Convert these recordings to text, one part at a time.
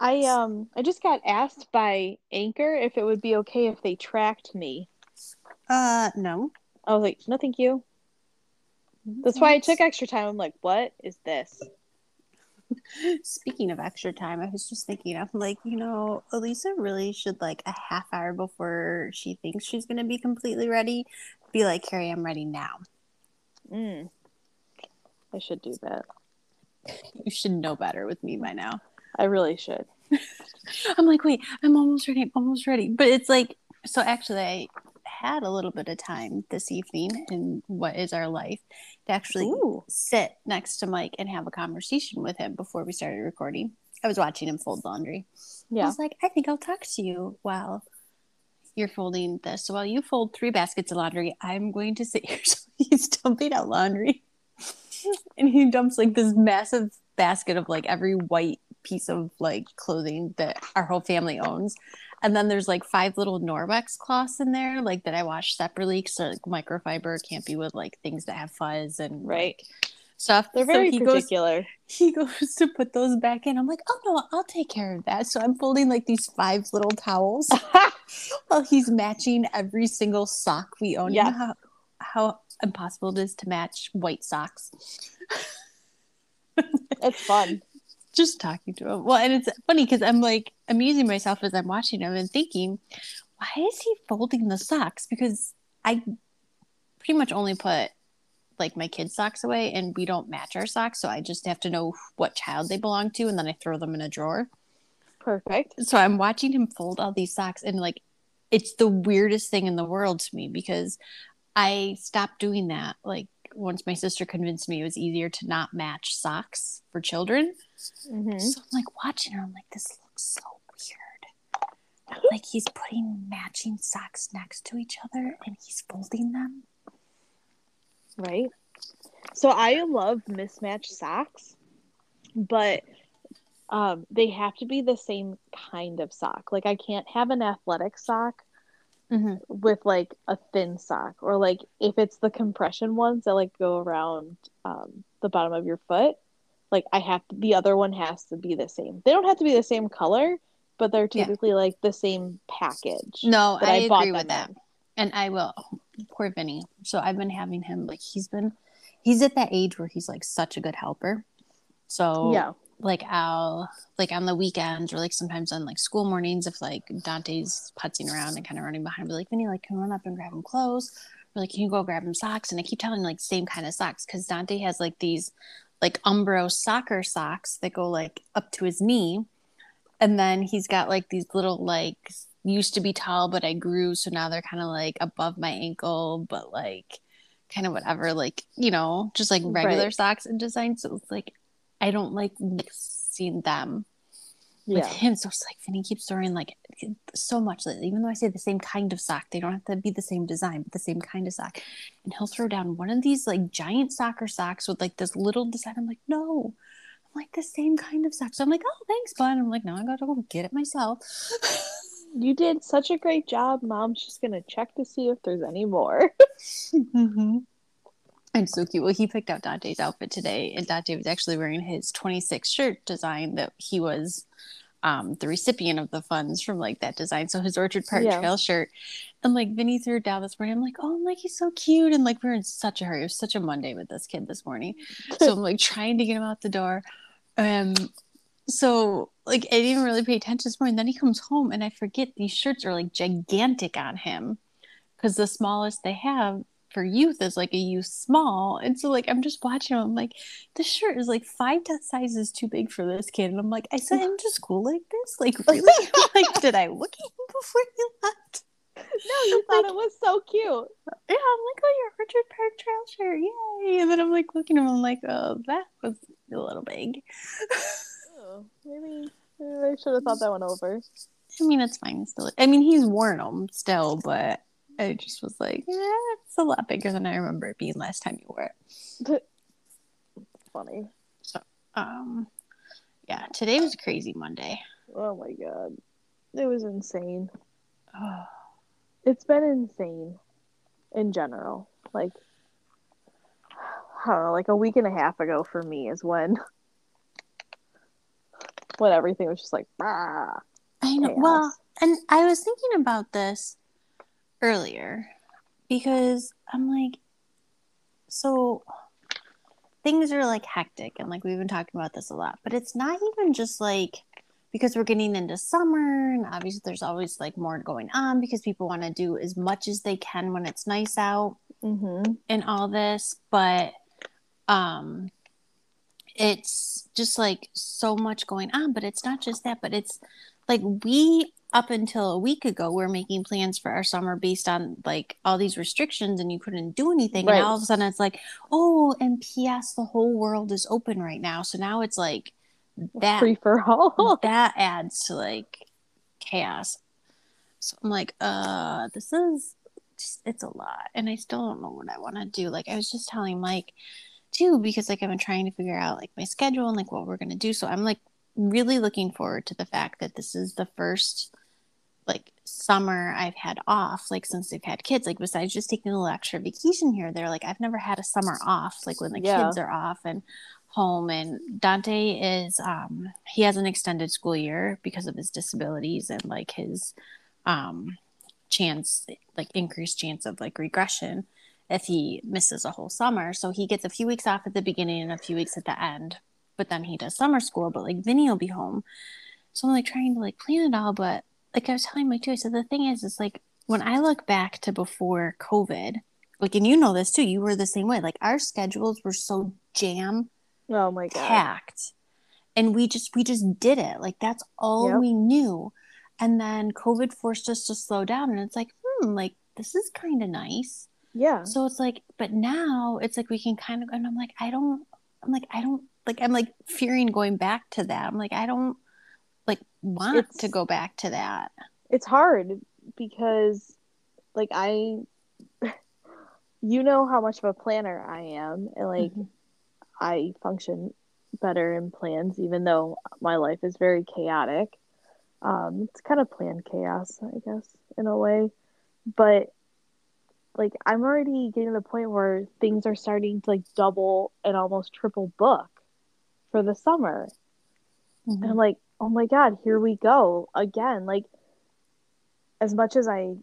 I um I just got asked by Anchor if it would be okay if they tracked me. Uh, no. I was like, no, thank you. That's why I took extra time. I'm like, what is this? Speaking of extra time, I was just thinking, I'm like, you know, Elisa really should like a half hour before she thinks she's gonna be completely ready, be like, Carrie, I'm ready now. Mm. I should do that. You should know better with me by now. I really should. I'm like, wait, I'm almost ready. I'm almost ready. But it's like, so actually, I had a little bit of time this evening in what is our life to actually Ooh. sit next to Mike and have a conversation with him before we started recording. I was watching him fold laundry. Yeah. I was like, I think I'll talk to you while you're folding this. So while you fold three baskets of laundry, I'm going to sit here. So he's dumping out laundry. and he dumps like this massive basket of like every white piece of like clothing that our whole family owns. And then there's like five little Norwex cloths in there, like that I wash separately. So like microfiber can't be with like things that have fuzz and Right. like, stuff. They're So very he goes particular. he goes to put those back in. I'm like, oh no, I'll take care of that. So I'm folding like these five little towels while he's matching every single sock we own. You know how, how impossible it is to match white socks. it's fun. Just talking to him. Well, and it's funny because I'm like amusing myself as I'm watching him and thinking, why is he folding the socks? Because I pretty much only put like my kids' socks away and we don't match our socks. So I just have to know what child they belong to and then I throw them in a drawer. Perfect. so I'm watching him fold all these socks and like it's the weirdest thing in the world to me because I stopped doing that like once my sister convinced me it was easier to not match socks for children. Hmm So I'm like watching her I'm like this looks so weird. like he's putting matching socks next to each other and he's folding them. Right. So I love mismatched socks, but um, they have to be the same kind of sock. Like I can't have an athletic sock Mm-hmm. with like a thin sock, or like if it's the compression ones that like go around um, the bottom of your foot. Like I have to, the other one has to be the same. They don't have to be the same color, but they're Yeah. typically like the same package. No, I, bought agree with them that. in. And I will. Poor Vinny. So I've been having him like he's been he's at that age where he's like such a good helper. So Yeah. like I'll like on the weekends or like sometimes on like school mornings if like Dante's putzing around and kind of running behind, be like, Vinny, like can you run up and grab him clothes? Or like, can you go grab him socks? And I keep telling him like same kind of socks because Dante has like these like Umbro soccer socks that go like up to his knee. And then he's got like these little like used to be tall, but I grew, so now they're kind of like above my ankle, but like kind of whatever, like you know, just like regular Right. socks and design. So it's like I don't like mixing them with Yeah. him. So it's like Vinny keeps throwing like so much. Like, even though I say the same kind of sock, they don't have to be the same design, but the same kind of sock. And he'll throw down one of these like giant soccer socks with like this little design. I'm like, no. I'm like the same kind of sock. So I'm like, oh, thanks, bud. I'm like, no, I gotta go get it myself. You did such a great job. Mom's just gonna check to see if there's any more. mm-hmm. And so cute. Well, he picked out Dante's outfit today, and Dante was actually wearing his 26 shirt design that he was um, the recipient of the funds from like that design. So his Orchard Park Yeah. Trail shirt. And like Vinny threw it down this morning. I'm like, oh, I'm like, he's so cute. And like, we are in such a hurry. It was such a Monday with this kid this morning. So I'm like trying to get him out the door. Um, so like, I didn't really pay attention this morning. Then he comes home, and I forget these shirts are like gigantic on him because the smallest they have for youth is like a youth small. And so like I'm just watching him, I'm like, this shirt is like five t- sizes too big for this kid. And I'm like, I sent him to school like this? Like really? like, did I look at him before he left? No, you thought it was so cute. Yeah, I'm like, oh, your Orchard Park Trail shirt, yay! And then I'm like looking at him, I'm like, oh, that was a little big. Oh, maybe, maybe I should have thought that one over. I mean, it's fine still. I mean, he's worn them still, but I just was like, yeah, it's a lot bigger than I remember it being last time you wore it. Funny. So, um, yeah, today was a crazy Monday. Oh my god. It was insane. Oh, It's been insane in general. Like, I don't know, like a week and a half ago for me is when when everything was just like, bah. I know. chaos. Well, and I was thinking about this earlier because I'm like, so things are like hectic, and like we've been talking about this a lot, but it's not even just like because we're getting into summer, and obviously there's always like more going on because people want to do as much as they can when it's nice out Mm-hmm. and all this, but um it's just like so much going on, but it's not just that, but it's like we up until a week ago we're making plans for our summer based on like all these restrictions and you couldn't do anything Right. and all of a sudden it's like oh and ps the whole world is open right now so now it's like that Free for all. that adds to like chaos. So I'm like, uh, this is just, it's a lot. And I still don't know what I want to do. Like I was just telling Mike too, because like I've been trying to figure out like my schedule and like what we're gonna do. So I'm like really looking forward to the fact that this is the first like summer I've had off, like since they've had kids. Like besides just taking a little extra vacation here, they're like I've never had a summer off, like when the Yeah. kids are off and home and Dante is um he has an extended school year because of his disabilities and like his um chance like increased chance of like regression if he misses a whole summer so he gets a few weeks off at the beginning and a few weeks at the end but then he does summer school but like Vinny will be home so I'm like trying to like plan it all but like I was telling Mike too So the thing is is like when I look back to before COVID like and you know this too you were the same way like our schedules were so jam Oh my god. packed and we just we just did it like that's all Yep. we knew and then covid forced us to slow down and it's like hmm like this is kind of nice Yeah. so it's like but now it's like we can kind of and i'm like i don't i'm like i don't like i'm like fearing going back to that i'm like i don't like want It's- to go back to that it's hard because like I you know how much of a planner I am and like Mhm. I function better in plans even though my life is very chaotic. Um it's kind of planned chaos, I guess, in a way. But like I'm already getting to the point where things are starting to like double and almost triple book for the summer. And I'm like, oh my God, here we go again. Like, as much as I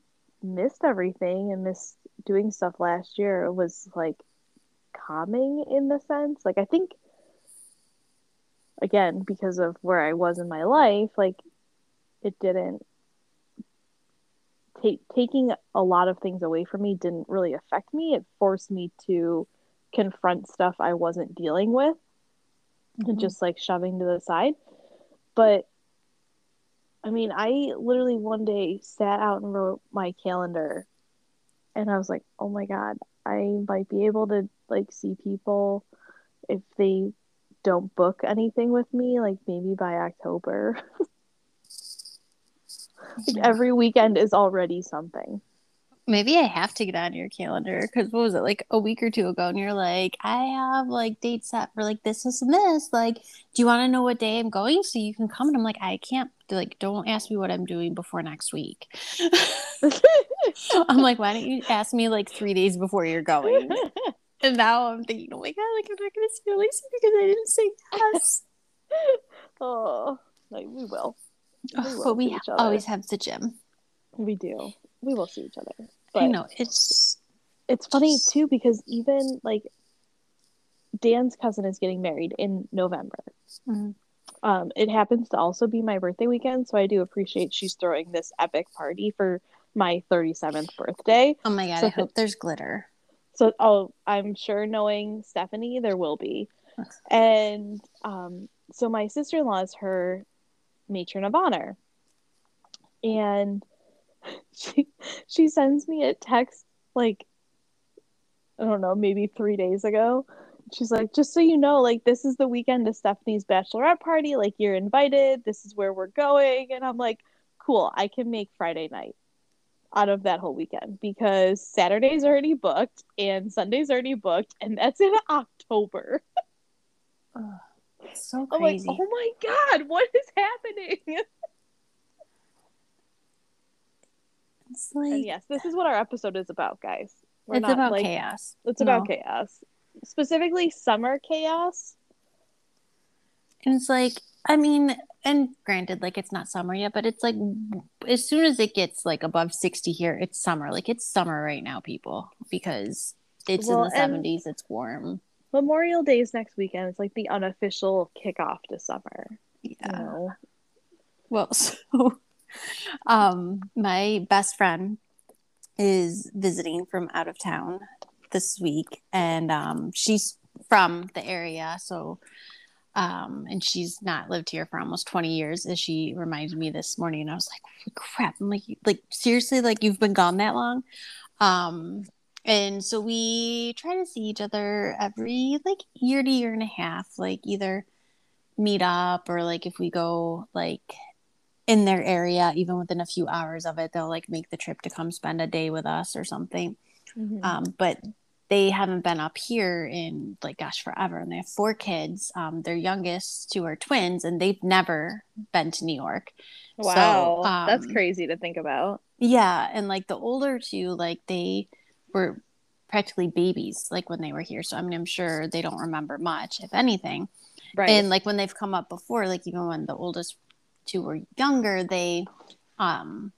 missed everything and missed doing stuff last year, it was like calming in the sense. Like, I think, again, because of where I was in my life, like, it didn't take taking a lot of things away from me didn't really affect me. It forced me to confront stuff I wasn't dealing with and Mhm. just like shoving to the side. But I mean, I literally one day sat out and wrote my calendar and I was like, "Oh my god, I might be able to like see people if they don't book anything with me like maybe by October." like Yeah. every weekend is already something. Maybe I have to get on your calendar because what was it like a week or two ago? And you're like, I have like dates set for like this, this, and this. Like, do you want to know what day I'm going so you can come? And I'm like, I can't. Like, don't ask me what I'm doing before next week. I'm like, why don't you ask me like three days before you're going? And now I'm thinking, oh my god, like I'm not gonna say Lacey because I didn't say yes. oh, like we will. We will but we other. always have the gym. We do. We will see each other. I But know it's it's funny too because even like Dan's cousin is getting married in November. Mhm. Um, it happens to also be my birthday weekend, so I do appreciate she's throwing this epic party for my 37th birthday. oh my god. So I hope there's glitter. So, oh, I'm sure knowing Stephanie, there will be. And um, so my sister in law is her matron of honor. And she she sends me a text like I don't know, maybe three days ago. She's like, just so you know, like this is the weekend of Stephanie's bachelorette party. Like you're invited. This is where we're going. And I'm like, cool, I can make Friday night out of that whole weekend because Saturday's already booked and Sunday's already booked, and that's in October. So I'm like, crazy. oh my god, what is happening? it's like And yes, this is what our episode is about, guys. We're it's not, about like, chaos. It's about chaos, specifically summer chaos. And it's like I mean, and granted, like it's not summer yet, but it's like as soon as it gets like above 60 here, it's summer. Like it's summer right now, people, because it's well, in the 70s, it's warm. Memorial Day is next weekend. It's like the unofficial kickoff to summer. Yeah. You know? Well, so um my best friend is visiting from out of town this week and um she's from the area so um, and she's not lived here for almost 20 years as she reminded me this morning and i was like crap i'm like like seriously like you've been gone that long? Um, and so we try to see each other every like year to year and a half like either meet up or like if we go like in their area even within a few hours of it they'll like make the trip to come spend a day with us or something. Mm-hmm. um, but they haven't been up here in like gosh forever and they have four kids. Um, their youngest two are twins and they've never been to new york. Wow. So, um, that's crazy to think about. Yeah and like the older two like they were practically babies like when they were here. So i mean i'm sure they don't remember much if anything. Right. And like when they've come up before like even when the oldest two were younger they um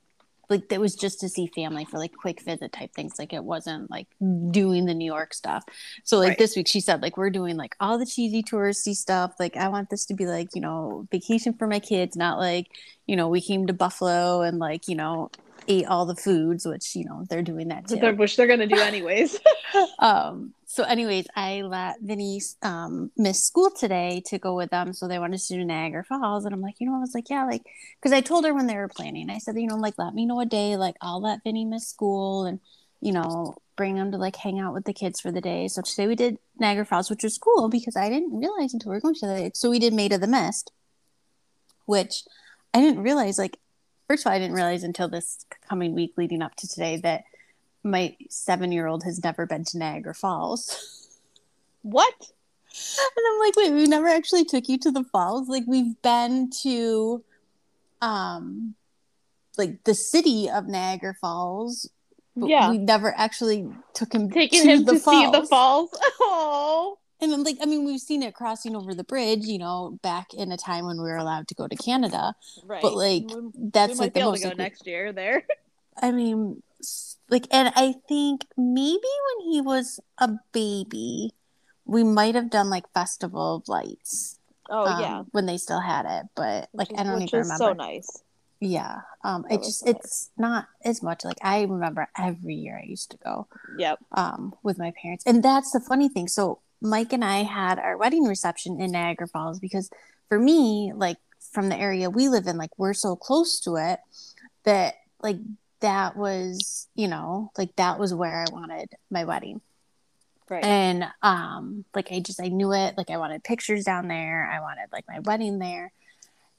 like it was just to see family for like quick visit type things. Like it wasn't like doing the new york stuff. So like right. this week she said like we're doing like all the cheesy touristy stuff. Like i want this to be like you know vacation for my kids not like you know we came to buffalo and like you know ate all the foods which you know they're doing that too. which they're gonna do anyways. Um so anyways i let vinny um miss school today to go with them. So they wanted to do niagara falls. And i'm like you know i was like yeah like because i told her when they were planning i said you know like let me know a day like i'll let vinny miss school and you know bring them to like hang out with the kids for the day. So today we did niagara falls which was cool because i didn't realize until we were going to the so we did maid of the mist which i didn't realize like first of all i didn't realize until this coming week leading up to today that my seven year old has never been to Niagara Falls. What? And I'm like, wait, we never actually took you to the falls. Like we've been to um like the city of Niagara Falls. yeah. We never actually took him taking him to falls. see the falls. Oh. And then, like, I mean, we've seen it crossing over the bridge, you know, back in a time when we were allowed to go to Canada. Right. But like, we, that's we like the most. To go next year there. I mean, like and i think maybe when he was a baby we might have done like festival of lights oh um, yeah. when they still had it but like i don't even remember so nice. Yeah um that it just nice. it's not as much like i remember every year i used to go yep. um with my parents and that's the funny thing so mike and i had our wedding reception in niagara falls because for me like from the area we live in like we're so close to it that like that was, you know, like that was where I wanted my wedding. Right. And um like I just I knew it, like I wanted pictures down there. I wanted like my wedding there.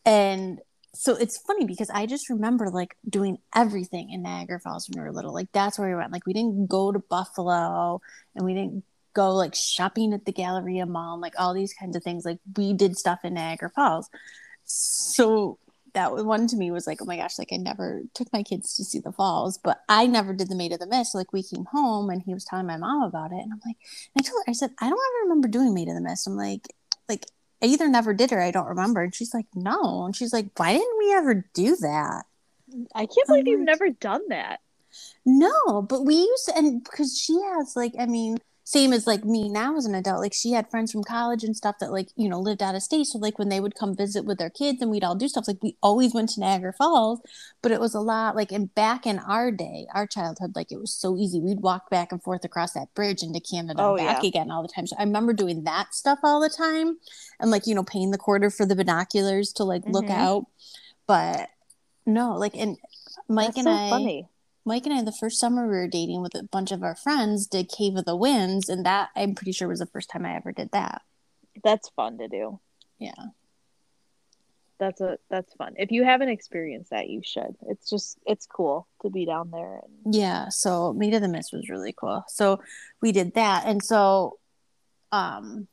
And so it's funny because I just remember like doing everything in Niagara Falls when we were little. Like that's where we went. Like we didn't go to Buffalo and we didn't go like shopping at the Galleria Mall and like all these kinds of things. Like we did stuff in Niagara Falls. So that one to me was like, oh my gosh, like I never took my kids to see the falls, but I never did the Maid of the Mist. Like we came home and he was telling my mom about it, and I'm like, I told her, I said, I don't ever remember doing Maid of the Mist. I'm like, like I either never did or I don't remember. And she's like, no, and she's like, why didn't we ever do that? I can't believe you've never done that. No, but we used to, and because she has like, I mean, same as like me now as an adult like she had friends from college and stuff that like you know lived out of state so like when they would come visit with their kids and we'd all do stuff like we always went to niagara falls but it was a lot like and back in our day our childhood like it was so easy we'd walk back and forth across that bridge into canada oh, back yeah. again all the time so i remember doing that stuff all the time and like you know paying the quarter for the binoculars to like look mm-hmm. out but no like and mike That's and so i funny Mike and I, the first summer we were dating with a bunch of our friends, did Cave of the Winds, and that I'm pretty sure was the first time I ever did that. That's fun to do. Yeah. That's a that's fun. If you haven't experienced that, you should. It's just it's cool to be down there. And... Yeah. So Maid of the Mist was really cool. So we did that, and so, um,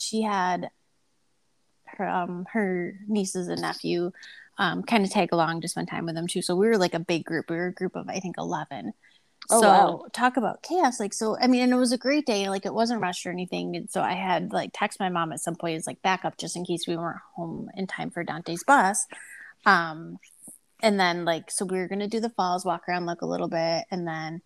she had her um her nieces and nephew um, kind of tag along to spend time with them too. So we were like a big group. We were a group of I think eleven. Oh, so wow. talk about chaos. Like, so, I mean, and it was a great day. Like, it wasn't rushed or anything. And so I had like text my mom at some point as like backup just in case we weren't home in time for Dante's bus. Um, and then like, so we were going to do the falls, walk around, look a little bit, and then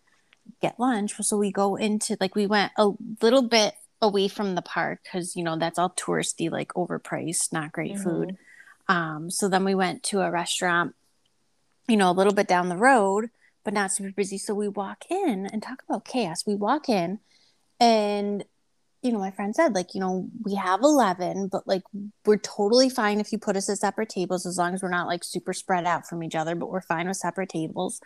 get lunch. So we go into like, we went a little bit away from the park because, you know, that's all touristy, like overpriced, not great mm-hmm. food. Um, so then we went to a restaurant, you know, a little bit down the road but not super busy. So we walk in and talk about chaos. We walk in and you know, my friend said, like, you know, we have 11, but like, we're totally fine if you put us at separate tables as long as we're not like super spread out from each other, but we're fine with separate tables.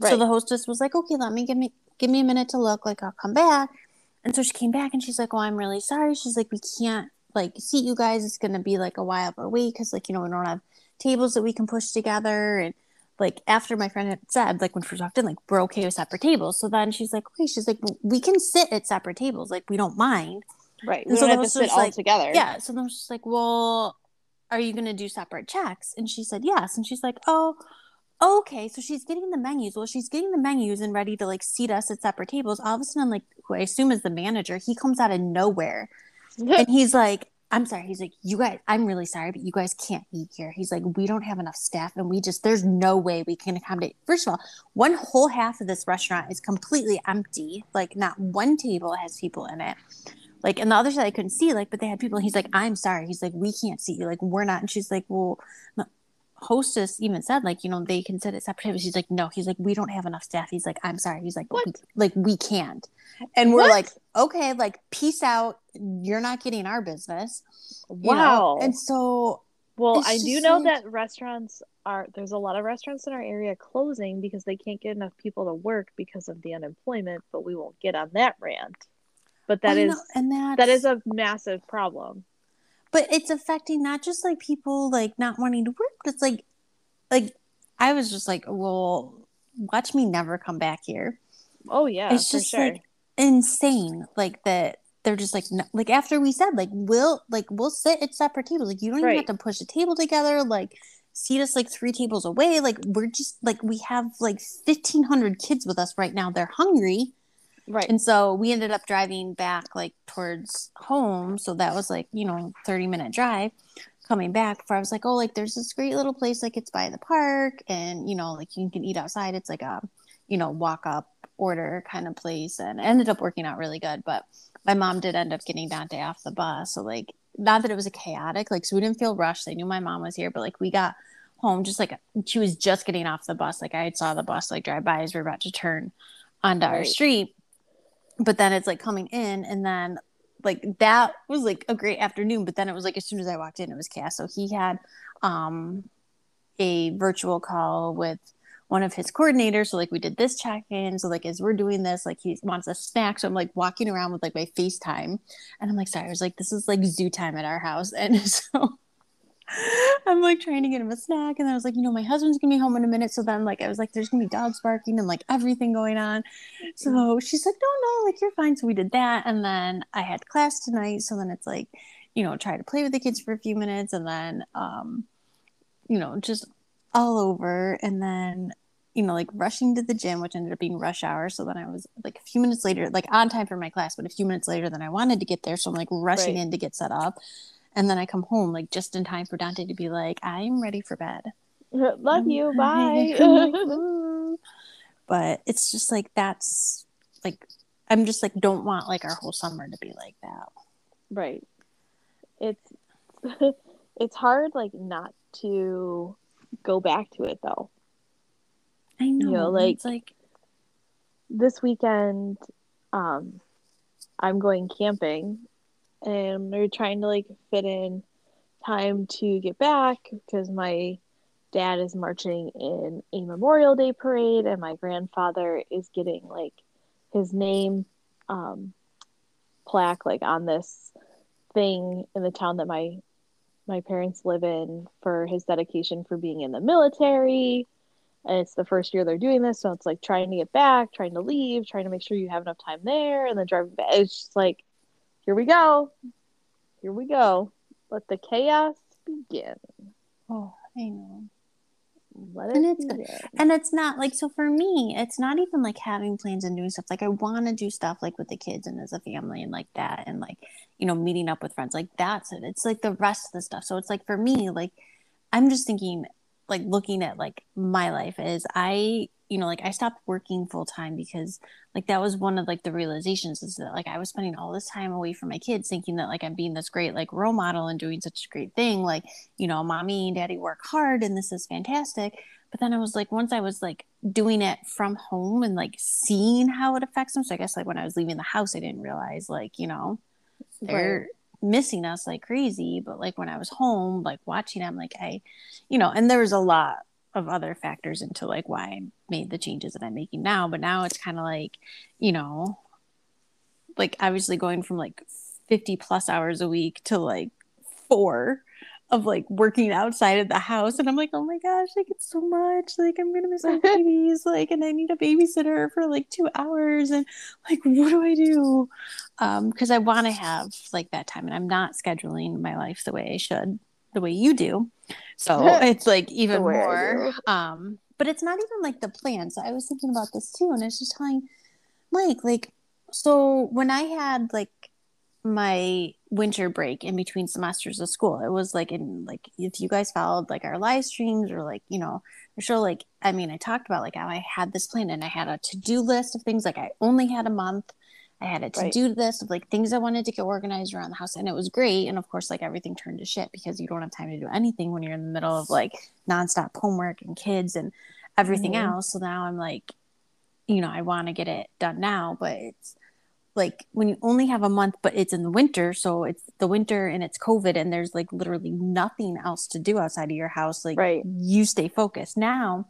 Right. So the hostess was like, okay, let me give me, give me a minute to look, like, I'll come back. And so she came back and she's like, oh, I'm really sorry. She's like, we can't like seat you guys. It's going to be like a while per week because, like, you know, we don't have tables that we can push together. And, like after my friend had said like when she walked in like we're okay with separate tables so then she's like okay she's like we can sit at separate tables like we don't mind. Right we so don't have to sit all like, together yeah so then she's like well are you going to do separate checks? And she said yes. And she's like oh okay. So she's getting the menus well she's getting the menus and ready to like seat us at separate tables. All of a sudden like who i assume is the manager he comes out of nowhere and he's like I'm sorry. He's like, you guys, I'm really sorry, but you guys can't eat here. He's like, we don't have enough staff and we just, there's no way we can accommodate. First of all, one whole half of this restaurant is completely empty. Like, not one table has people in it. Like, and the other side I couldn't see, like, but they had people. He's like, I'm sorry. He's like, we can't see you. Like, we're not. And she's like, well, hostess even said like you know they can sit at separate tables he's like no he's like we don't have enough staff. He's like i'm sorry. He's like we, like we can't. And we're what? like okay like peace out. You're not getting our business. Wow know? and so well i do know like, that restaurants are there's a lot of restaurants in our area closing because they can't get enough people to work because of the unemployment but we won't get on that rant. But that is and that is a massive problem but it's affecting not just like people like not wanting to work but it's like like i was just like well watch me never come back here oh yeah it's just sure. like insane like that they're just like no, like after we said like we'll like we'll sit at separate tables like you don't right. even have to push a table together like seat us like three tables away like we're just like we have like 1500 kids with us right now they're hungry Right. And so we ended up driving back like towards home. So that was like, you know, 30 minute drive coming back for I was like, oh, like there's this great little place like it's by the park and you know, like you can eat outside. It's like a, you know, walk up order kind of place and ended up working out really good. But my mom did end up getting Dante off the bus. So like not that it was a chaotic, like so we didn't feel rushed. They knew my mom was here, but like we got home just like she was just getting off the bus. Like I saw the bus like drive by as we are about to turn onto right. our street but then it's like coming in and then like that was like a great afternoon but then it was like as soon as i walked in it was cast so he had um a virtual call with one of his coordinators. So like we did this check-in. So like as we're doing this like he wants a snack. So i'm like walking around with like my facetime. And i'm like sorry i was like this is like zoo time at our house. And so I'm like trying to get him a snack. And I was like, you know, my husband's gonna be home in a minute. So then like I was like, there's gonna be dogs barking and like everything going on. So she's like, no, no, like you're fine. So we did that. And then I had class tonight. So then it's like, you know, try to play with the kids for a few minutes and then um, you know, just all over. And then you know, like rushing to the gym, which ended up being rush hour. So then I was like a few minutes later, like on time for my class, but a few minutes later than I wanted to get there. So I'm like rushing right. in to get set up and then I come home like just in time for Dante to be like, I'm ready for bed. Love you. Bye. but it's just like that's like I'm just like don't want like our whole summer to be like that. Right. It's it's hard like not to go back to it though. I know. You know like it's like this weekend um I'm going camping and we're trying to like fit in time to get back because my dad is marching in a Memorial Day parade and my grandfather is getting like his name um, plaque like on this thing in the town that my my parents live in for his dedication for being in the military. And it's the first year they're doing this so it's like trying to get back trying to leave trying to make sure you have enough time there and then driving back it's just like here we go. Here we go. Let the chaos begin. Oh, I know. Let it And it's be good. there. and it's not like so for me it's not even like having plans and doing stuff like i want to do stuff like with the kids and as a family and like that and like you know meeting up with friends like that's it it's like the rest of the stuff so it's like for me like i'm just thinking like looking at like my life is i you know like i stopped working full time because like that was one of like the realizations is that like i was spending all this time away from my kids thinking that like i'm being this great like role model and doing such a great thing like you know mommy and daddy work hard and this is fantastic. But then i was like once i was like doing it from home and like seeing how it affects them so i guess like when i was leaving the house i didn't realize like you know they're missing us like crazy but like when i was home like watching them like i you know and there was a lot of other factors into like why i made the changes that i'm making now but now it's kind of like you know like obviously going from like 50 plus hours a week to like four of like working outside of the house and i'm like oh my gosh like it's so much like i'm gonna miss my babies like and i need a babysitter for like two hours and like what do i do? Um because i want to have like that time and i'm not scheduling my life the way i should the way you do so it's like even more um but it's not even like the plan so i was thinking about this too and i was just telling mike like so when i had like my winter break in between semesters of school. It was like in like if you guys followed like our live streams or like, you know, for sure like I mean I talked about like how I had this plan and I had a to-do list of things like I only had a month. I had a to-do list of like things I wanted to get organized around the house and it was great. And of course like everything turned to shit because you don't have time to do anything when you're in the middle of like nonstop homework and kids and everything Mhm. else. So now I'm like, you know, I want to get it done now, but it's like when you only have a month but it's in the winter so it's the winter and it's covid and there's like literally nothing else to do outside of your house like Right. you stay focused now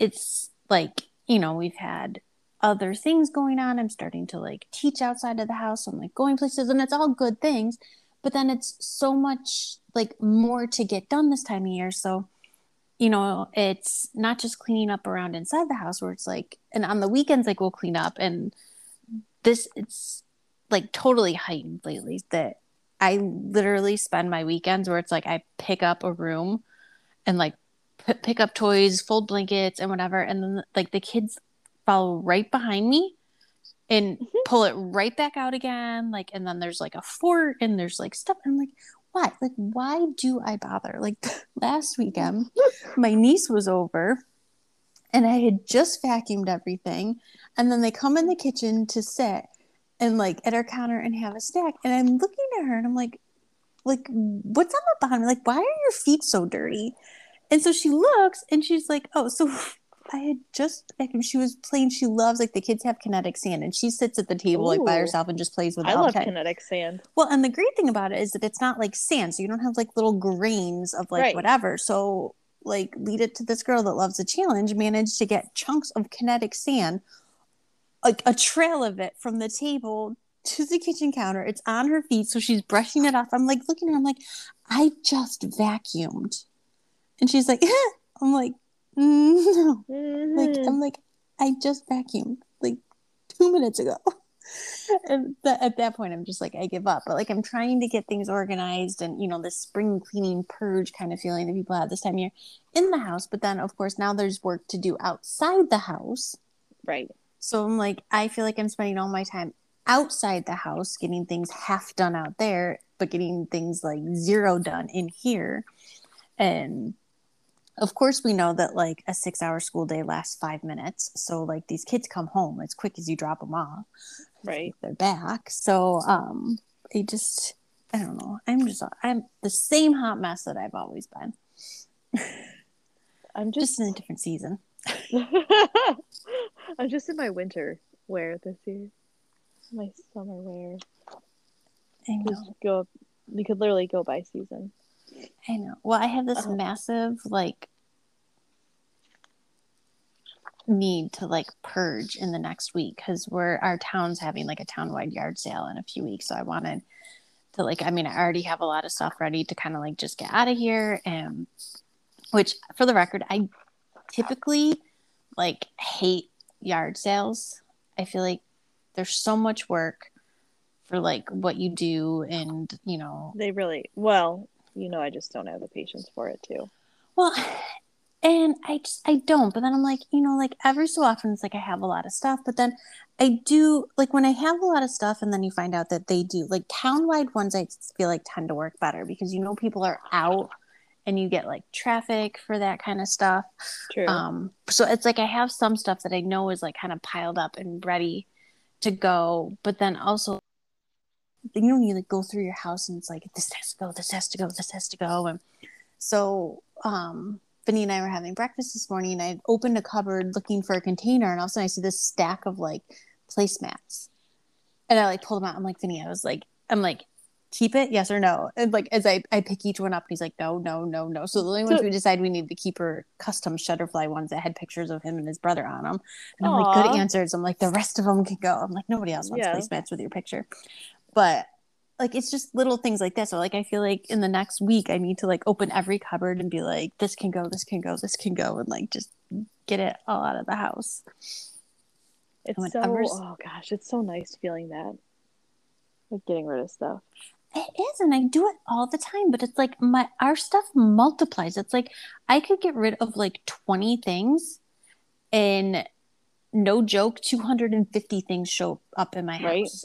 it's like you know we've had other things going on. I'm starting to like teach outside of the house. I'm like going places and it's all good things but then it's so much like more to get done this time of year. So you know it's not just cleaning up around inside the house where it's like and on the weekends like we'll clean up and this it's like totally heightened lately that I literally spend my weekends where it's like I pick up a room and like p- pick up toys, fold blankets and whatever and then like the kids follow right behind me and Mhm. pull it right back out again like and then there's like a fort and there's like stuff I'm like why like why do I bother like last weekend my niece was over and I had just vacuumed everything. And then they come in the kitchen to sit and like at our counter and have a snack. And I'm looking at her and I'm like, like, what's on the bottom? Like, why are your feet so dirty? And so she looks and she's like, oh, so I had just vacuumed. She was playing. She loves like the kids have kinetic sand, and she sits at the table like by herself and just plays with it I love kinetic sand. Well, and the great thing about it is that it's not like sand, so you don't have like little grains of like Right. whatever. So, like, lead it to this girl that loves a challenge, managed to get chunks of kinetic sand, like a trail of it from the table to the kitchen counter. It's on her feet, so she's brushing it off. I'm like looking at her, I'm like, I just vacuumed. And she's like, I'm like, "Mm, no. Like, Mhm. I'm like, I just vacuumed like two minutes ago. and th- at that point, I'm just like, I give up. But like, I'm trying to get things organized and, you know, this spring cleaning purge kind of feeling that people have this time of year in the house. But then, of course, now there's work to do outside the house. right. So I'm like, I feel like I'm spending all my time outside the house, getting things half done out there, but getting things like zero done in here. And of course, we know that like a six hour school day lasts five minutes. So, like, these kids come home as quick as you drop them off, Right. they're back. So, um, I just, I don't know. I'm just, I'm the same hot mess that I've always been, I'm just just in a different season. I'm just in my winter wear this year. My summer wear. I know. Just go you could literally go by season. I know. Well, I have this Uh-huh. massive like need to like purge in the next week because we're our town's having like a townwide yard sale in a few weeks. So I wanted to like I mean I already have a lot of stuff ready to kind of like just get out of here and which for the record I typically like hate yard sales. I feel like there's so much work for like what you do and you know They really well, you know I just don't have the patience for it too. Well, and I just I don't. But then I'm like, you know, like every so often it's like I have a lot of stuff, but then I do like when I have a lot of stuff and then you find out that they do like town wide ones I feel like tend to work better because you know people are out and you get like traffic for that kind of stuff. True. Um so it's like I have some stuff that I know is like kind of piled up and ready to go, but then also you know you like go through your house and it's like this has to go, this has to go, this has to go and so um Vinny and I were having breakfast this morning and I opened a cupboard looking for a container and all of a sudden I see this stack of like placemats. And I like pulled them out. I'm like, Vinny, I was like, I'm like, keep it, yes or no. And like as I, I pick each one up, he's like, no, no, no, no. So the only ones we decided we need to keep are custom shutterfly ones that had pictures of him and his brother on them. And I'm like, good answers. I'm like, the rest of them can go. I'm like, nobody else wants yeah. placemats with your picture. But like it's just little things like this. So like I feel like in the next week I need to like open every cupboard and be like, this can go, this can go, this can go, and like just get it all out of the house. It's so oh gosh, it's so nice feeling that. Like getting rid of stuff. It is, and I do it all the time, but it's like my our stuff multiplies. It's like I could get rid of like 20 things and no joke, 250 things show up in my house.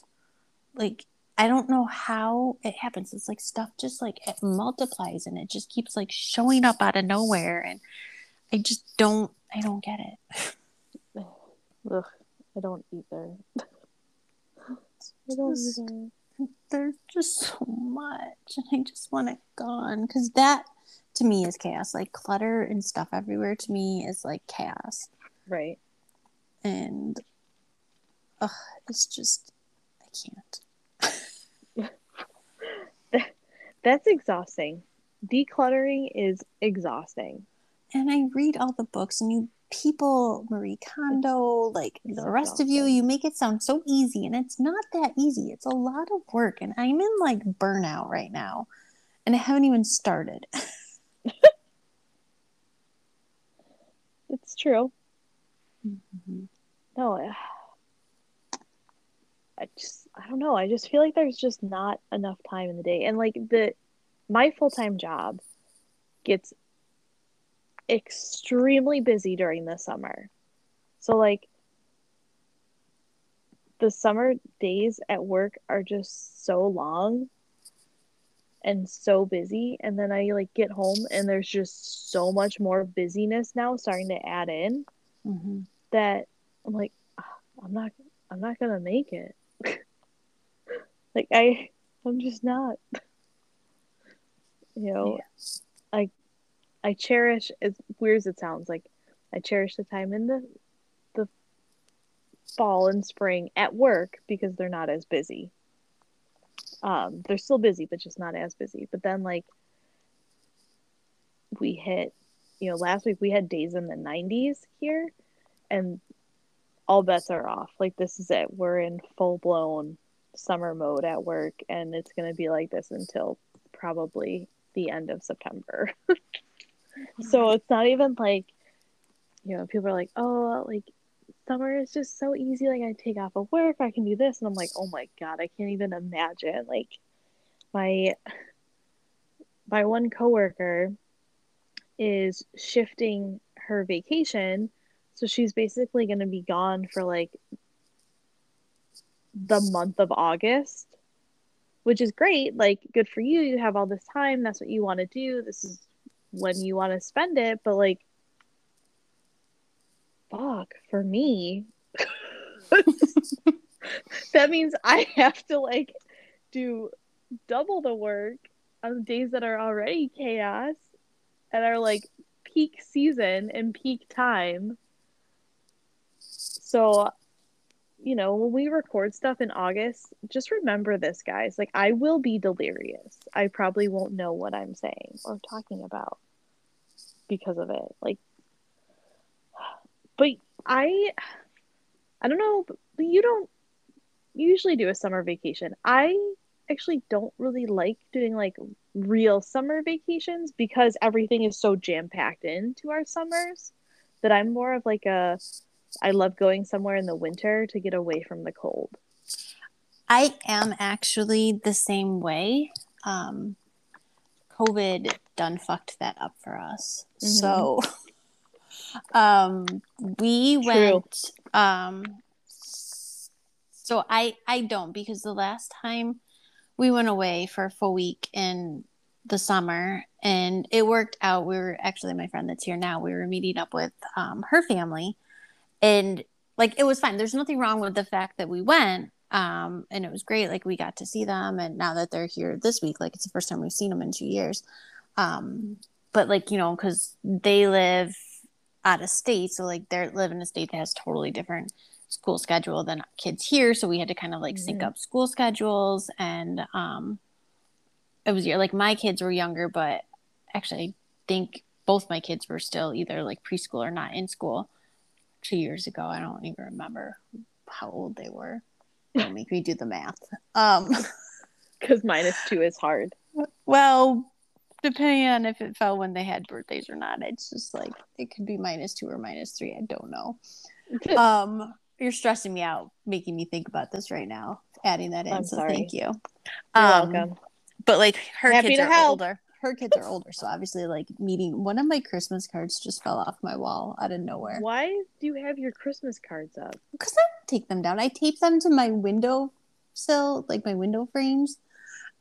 Right. Like I don't know how it happens. It's like stuff just like it multiplies and it just keeps like showing up out of nowhere. And I just don't, I don't get it. Ugh, I don't either. I don't just, either. There's just so much. And I just want it gone. Because that to me is chaos. Like clutter and stuff everywhere to me is like chaos. Right. And ugh, it's just, I can't. That's exhausting. Decluttering is exhausting. And I read all the books, and you people, Marie Kondo, like it's the rest exhausting. of you, you make it sound so easy, and it's not that easy. It's a lot of work, and I'm in like burnout right now, and I haven't even started. it's true. Mm-hmm. No, I just I don't know. I just feel like there's just not enough time in the day. And like the my full-time job gets extremely busy during the summer. So like the summer days at work are just so long and so busy and then I like get home and there's just so much more busyness now starting to add in mm-hmm. that I'm like I'm not I'm not going to make it. Like I I'm just not. You know, yeah. I I cherish as weird as it sounds, like I cherish the time in the the fall and spring at work because they're not as busy. Um, they're still busy, but just not as busy. But then like we hit, you know, last week we had days in the 90s here, and all bets are off. Like this is it. We're in full blown summer mode at work and it's going to be like this until probably the end of September. so it's not even like you know, people are like, "Oh, like summer is just so easy. Like I take off of work, I can do this." And I'm like, "Oh my god, I can't even imagine." Like my my one coworker is shifting her vacation so she's basically going to be gone for like the month of August, which is great. Like, good for you. You have all this time. That's what you want to do. This is when you want to spend it. But, like, fuck, for me, that means I have to, like, do double the work on days that are already chaos and are like peak season and peak time so, you know, when we record stuff in August, just remember this, guys. Like, I will be delirious. I probably won't know what I'm saying or talking about because of it. Like, but I, I don't know, but you don't usually do a summer vacation. I actually don't really like doing like real summer vacations because everything is so jam packed into our summers that I'm more of like a I love going somewhere in the winter to get away from the cold. I am actually the same way. Um, COVID done fucked that up for us. Mm-hmm. So um, we True. went. Um, so I I don't because the last time we went away for a full week in the summer and it worked out. We were actually my friend that's here now. We were meeting up with um, her family, and like it was fine. There's nothing wrong with the fact that we went. Um, and it was great. Like we got to see them, and now that they're here this week, like it's the first time we've seen them in two years. Um, but like you know, because they live out of state, so like they live in a state that has totally different school schedule than kids here. So we had to kind of like sync Mhm. up school schedules, and um, it was like my kids were younger, but actually, I think both my kids were still either like preschool or not in school two years ago. I don't even remember how old they were. Don't make me do the math. Um, Because minus two is hard. well, depending on if it fell when they had birthdays or not, it's just like it could be minus two or minus three. I don't know. Um, you're stressing me out, making me think about this right now. Adding that in, I'm so sorry. thank you. You're Um, welcome. But like her Happy kids are help. older. Her kids are older, so obviously, like meeting one of my Christmas cards just fell off my wall out of nowhere. Why do you have your Christmas cards up? Because I don't take them down. I tape them to my window sill, like my window frames,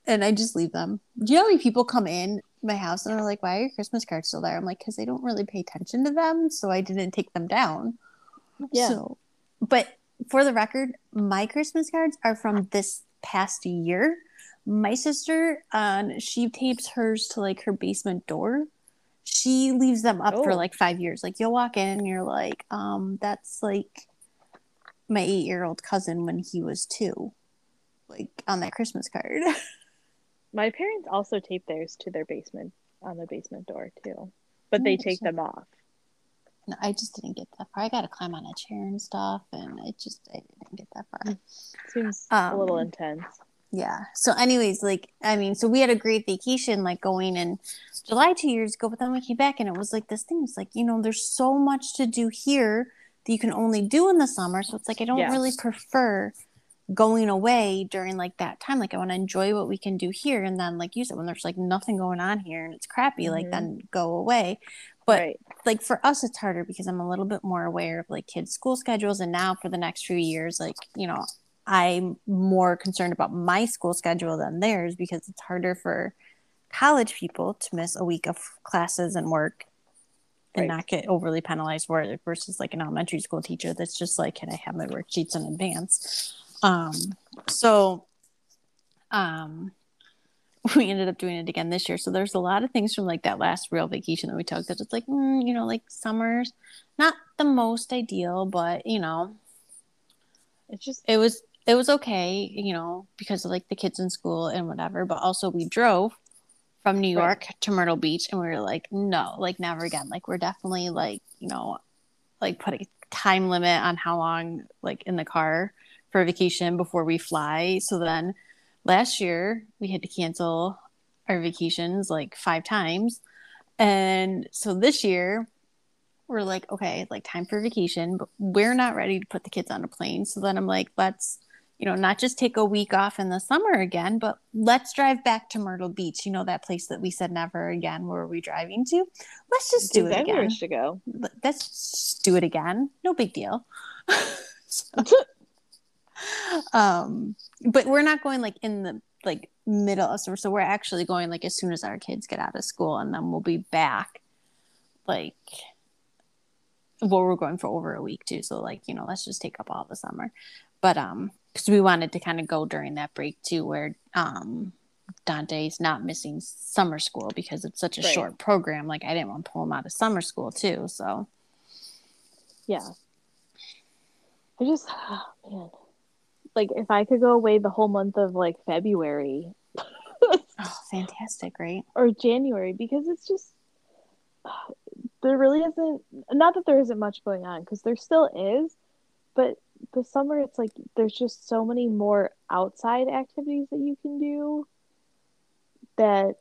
and I just leave them. Do you know how many people come in my house and are like, "Why are your Christmas cards still there?" I'm like, "Because they don't really pay attention to them, so I didn't take them down." Yeah. So, but for the record, my Christmas cards are from this past year. My sister, um, she tapes hers to like her basement door. She leaves them up for Oh. like five years. Like you'll walk in and you're like, um, that's like my eight year old cousin when he was two, like on that Christmas card. My parents also tape theirs to their basement on the basement door too, but they take them off. No, I just didn't get that far. I got to climb on a chair and stuff, and I just I didn't get that far. Seems a little Um, intense. Yeah. So, anyways, like I mean, so we had a great vacation, like going in July two years ago, but then we came back and it was like this thing. It's like you know, there's so much to do here that you can only do in the summer. So it's like I don't Yeah. really prefer going away during like that time. Like I want to enjoy what we can do here, and then like you said, when there's like nothing going on here and it's crappy, like Mhm. then go away. But right. like for us it's harder because i'm a little bit more aware of like kids school schedules and now for the next few years like you know i'm more concerned about my school schedule than theirs because it's harder for college people to miss a week of classes and work and Right. not get overly penalized for it versus like an elementary school teacher that's just like can i have my worksheets in advance um so um we ended up doing it again this year. So there's a lot of things from like that last real vacation that we took that it's like, mm, you know, like summer's not the most ideal, but you know, It's just it was it was okay, you know, because of like the kids in school and whatever. But also we drove from New Right. York to Myrtle Beach and we were like, no, like never again. Like we're definitely like, you know, like putting a time limit on how long like in the car for vacation before we fly. So then last year we had to cancel our vacations like five times. And so this year we're like, okay, like time for vacation, but we're not ready to put the kids on a plane. So then I'm like, let's, you know, not just take a week off in the summer again, but let's drive back to Myrtle Beach. You know, that place that we said never again. Where are we driving to? Let's just do it again. to go. Let- Let's do it again. No big deal. So- um, but we're not going like in the like middle of summer. So we're actually going like as soon as our kids get out of school, and then we'll be back. Like, well, we're going for over a week too. So like, you know, let's just take up all the summer. But um, because we wanted to kind of go during that break too, where um. Dante's not missing summer school because it's such a Right. short program. Like I didn't want to pull him out of summer school too. So Yeah. I just man. Like if I could go away the whole month of like February oh, fantastic, right? or January because it's just there really isn't not that there isn't much going on because there still is but the summer it's like there's just so many more outside activities that you can do that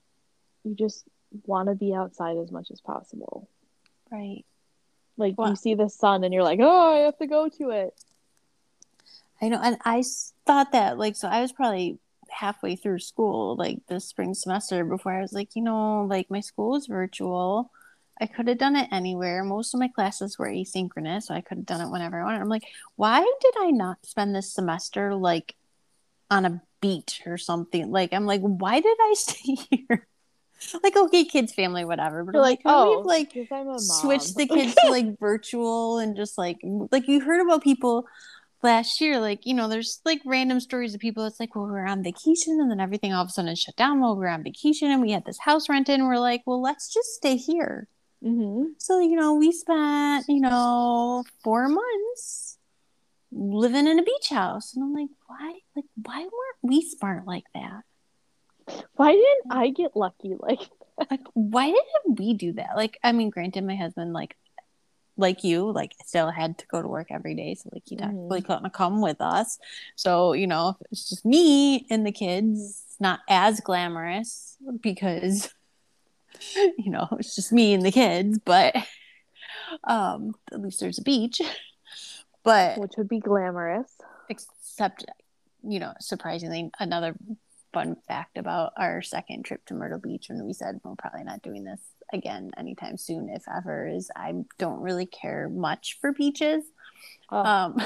you just want to be outside as much as possible Right. like Wow. you see the sun and you're like oh I have to go to it I know, and I thought that like so I was probably halfway through school like this spring semester before I was like, you know, like my school is virtual I could have done it anywhere. Most of my classes were asynchronous, so I could have done it whenever I wanted. I'm like, why did I not spend this semester like on a beach or something? Like, I'm like, why did I stay here? like, okay, kids, family, whatever. But I'm like, couldn't oh, we oh, like 'cause I'm a switch the kids to like virtual and just like like you heard about people last year like you know there's like random stories of people it's like well we are on vacation and then everything all of a sudden shut down while we are on vacation and we had this house rented and we're like well let's just stay here Mhm. so you know we spent you know four months living in a beach house. And i'm like why like why weren't we smart like that? Why didn't I get lucky like like why didn't we do that? Like i mean granted my husband like like you like still had to go to work every day. So like he technically couldn't come with us. So you know it's just me and the kids it's not as glamorous because you know it's just me and the kids but um at least there's a beach. But which would be glamorous. except you know surprisingly another fun fact about our second trip to myrtle beach when we said we're probably not doing this again anytime soon if ever is i don't really care much for beaches. Oh, um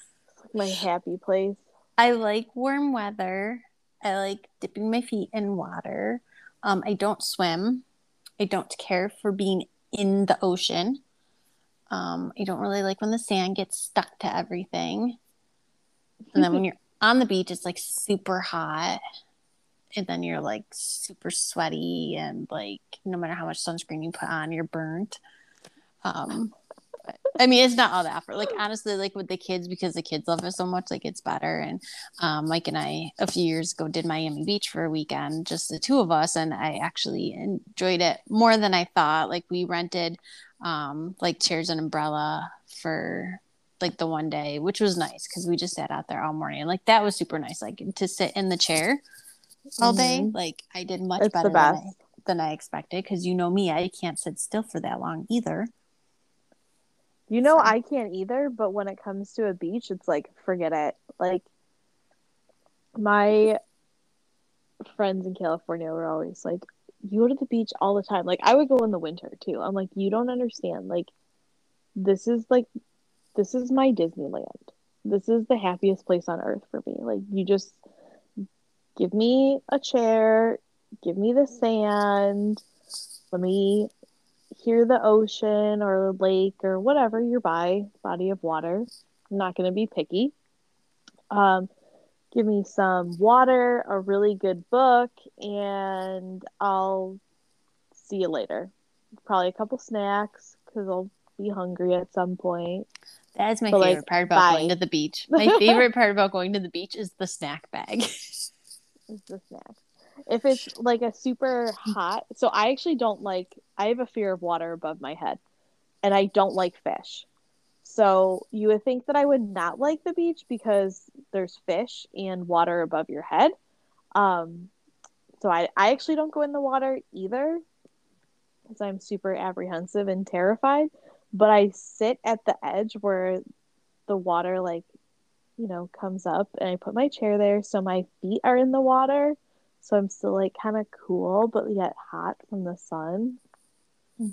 my happy place. i like warm weather. I like dipping my feet in water. Um i don't swim i don't care for being in the ocean. Um i don't really like when the sand gets stuck to everything. And then when you're on the beach it's like super hot. And then you're like super sweaty and like no matter how much sunscreen you put on you're burnt. Um i mean it's not all that for like honestly like with the kids because the kids love it so much like it's better and um mike and i a few years ago did miami beach for a weekend just the two of us and i actually enjoyed it more than i thought like we rented um like chairs and umbrella for like the one day, which was nice because we just sat out there all morning. And like that was super nice. Like to sit in the chair all day, Mhm. like I did much It's better than I, than I expected. Because you know me, I can't sit still for that long either. You know, So- I can't either, but when it comes to a beach, it's like, forget it. Like, my friends in California were always like, you go to the beach all the time. Like, I would go in the winter too. I'm like, you don't understand. Like, this is like, this is my Disneyland. This is the happiest place on earth for me. Like, you just give me a chair, give me the sand, let me hear the ocean or lake or whatever you're by, body of water. I'm not going to be picky. Um, give me some water, a really good book, and I'll see you later. Probably a couple snacks because I'll be hungry at some point. That is my But, like, favorite part about going to the beach. My favorite part about going to the beach is the snack bag. Is the snacks. If it's like a super hot, so I actually don't like. I have a fear of water above my head, and I don't like fish. So you would think that I would not like the beach because there's fish and water above your head. Um, so I I actually don't go in the water either because I'm super apprehensive and terrified. But I sit at the edge where the water like you know comes up, and I put my chair there so my feet are in the water. So I'm still like kind of cool, but yet hot from the sun. Hmm.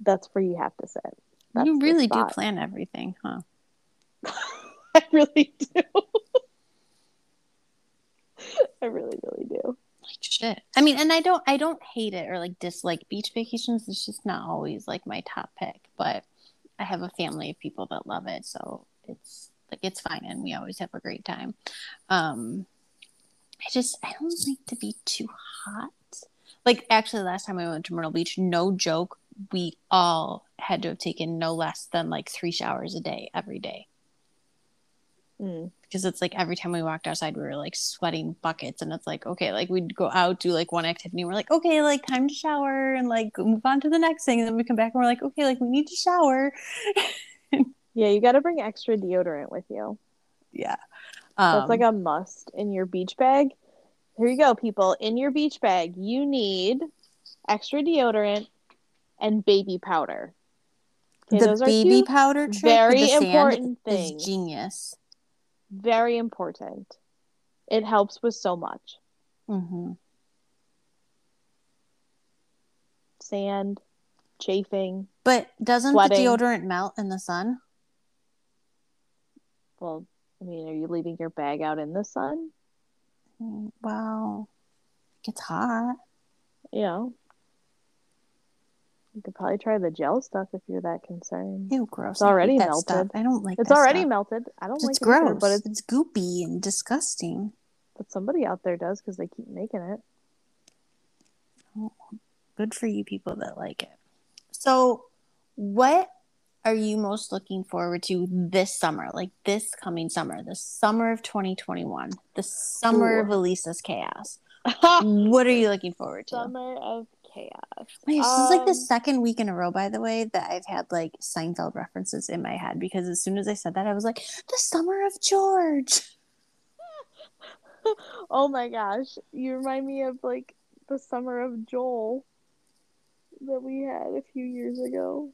That's where you have to sit. That's you really do plan everything, huh? I really do. I really, really do. Like shit. I mean, and I don't I don't hate it or like dislike beach vacations. It's just not always like my top pick. But I have a family of people that love it, so it's like it's fine and we always have a great time. Um I just I don't like to be too hot. Like actually last time I went to Myrtle Beach, no joke, we all had to have taken no less than like three showers a day every day. Mm. because it's like every time we walked outside we were like sweating buckets and it's like okay like we'd go out do like one activity and we're like okay like time to shower and like move on to the next thing and then we come back and we're like okay like we need to shower Yeah, you got to bring extra deodorant with you. yeah That's um, like a must in your beach bag. Here you go, people. In your beach bag, you need extra deodorant and baby powder. Okay, the those are baby powder trick very with the sand important is genius very important. It helps with so much. hmm Sand, chafing. But doesn't Sweating. the deodorant melt in the sun? Well, I mean, are you leaving your bag out in the sun? Mm, Wow. It gets hot. You know. You could probably try the gel stuff if you're that concerned. Ew, gross. It's already melted. stuff. I don't like it. It's already stuff. melted. I don't like It's it either, gross. but it's it's goopy and disgusting. but somebody out there does because they keep making it. Good for you people that like it. So, what are you most looking forward to this summer? Like this coming summer, the summer of 2021, the summer Ooh. of Elisa's chaos. what are you looking forward to? Summer of chaos. Wait, this is like the Um, second week in a row, by the way, that I've had like Seinfeld references in my head because as soon as I said that, I was like, the summer of George. oh my gosh, you remind me of like the summer of Joel that we had a few years ago.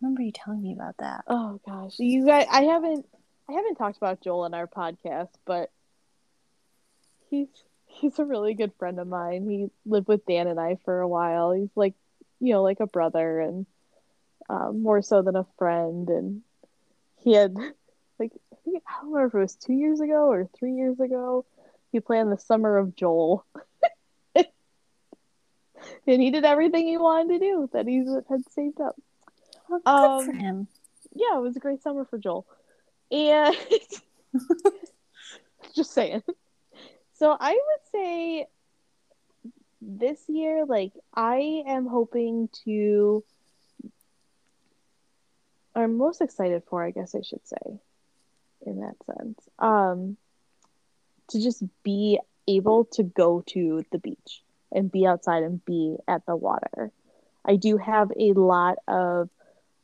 Remember you telling me about that. Oh gosh, you guys, I haven't, I haven't talked about Joel in our podcast, but he's he's a really good friend of mine. He lived with Dan and I for a while. He's like, you know, like a brother, and um, more so than a friend. And he had, like, I think I don't remember if it was two years ago or three years ago. He planned the summer of Joel. And he did everything he wanted to do that he had saved up. Well, good Um, for him. yeah, it was a great summer for Joel. And just saying. So I would say this year, like, I am hoping to, I'm most excited for, I guess I should say, in that sense, um, to just be able to go to the beach and be outside and be at the water. I do have a lot of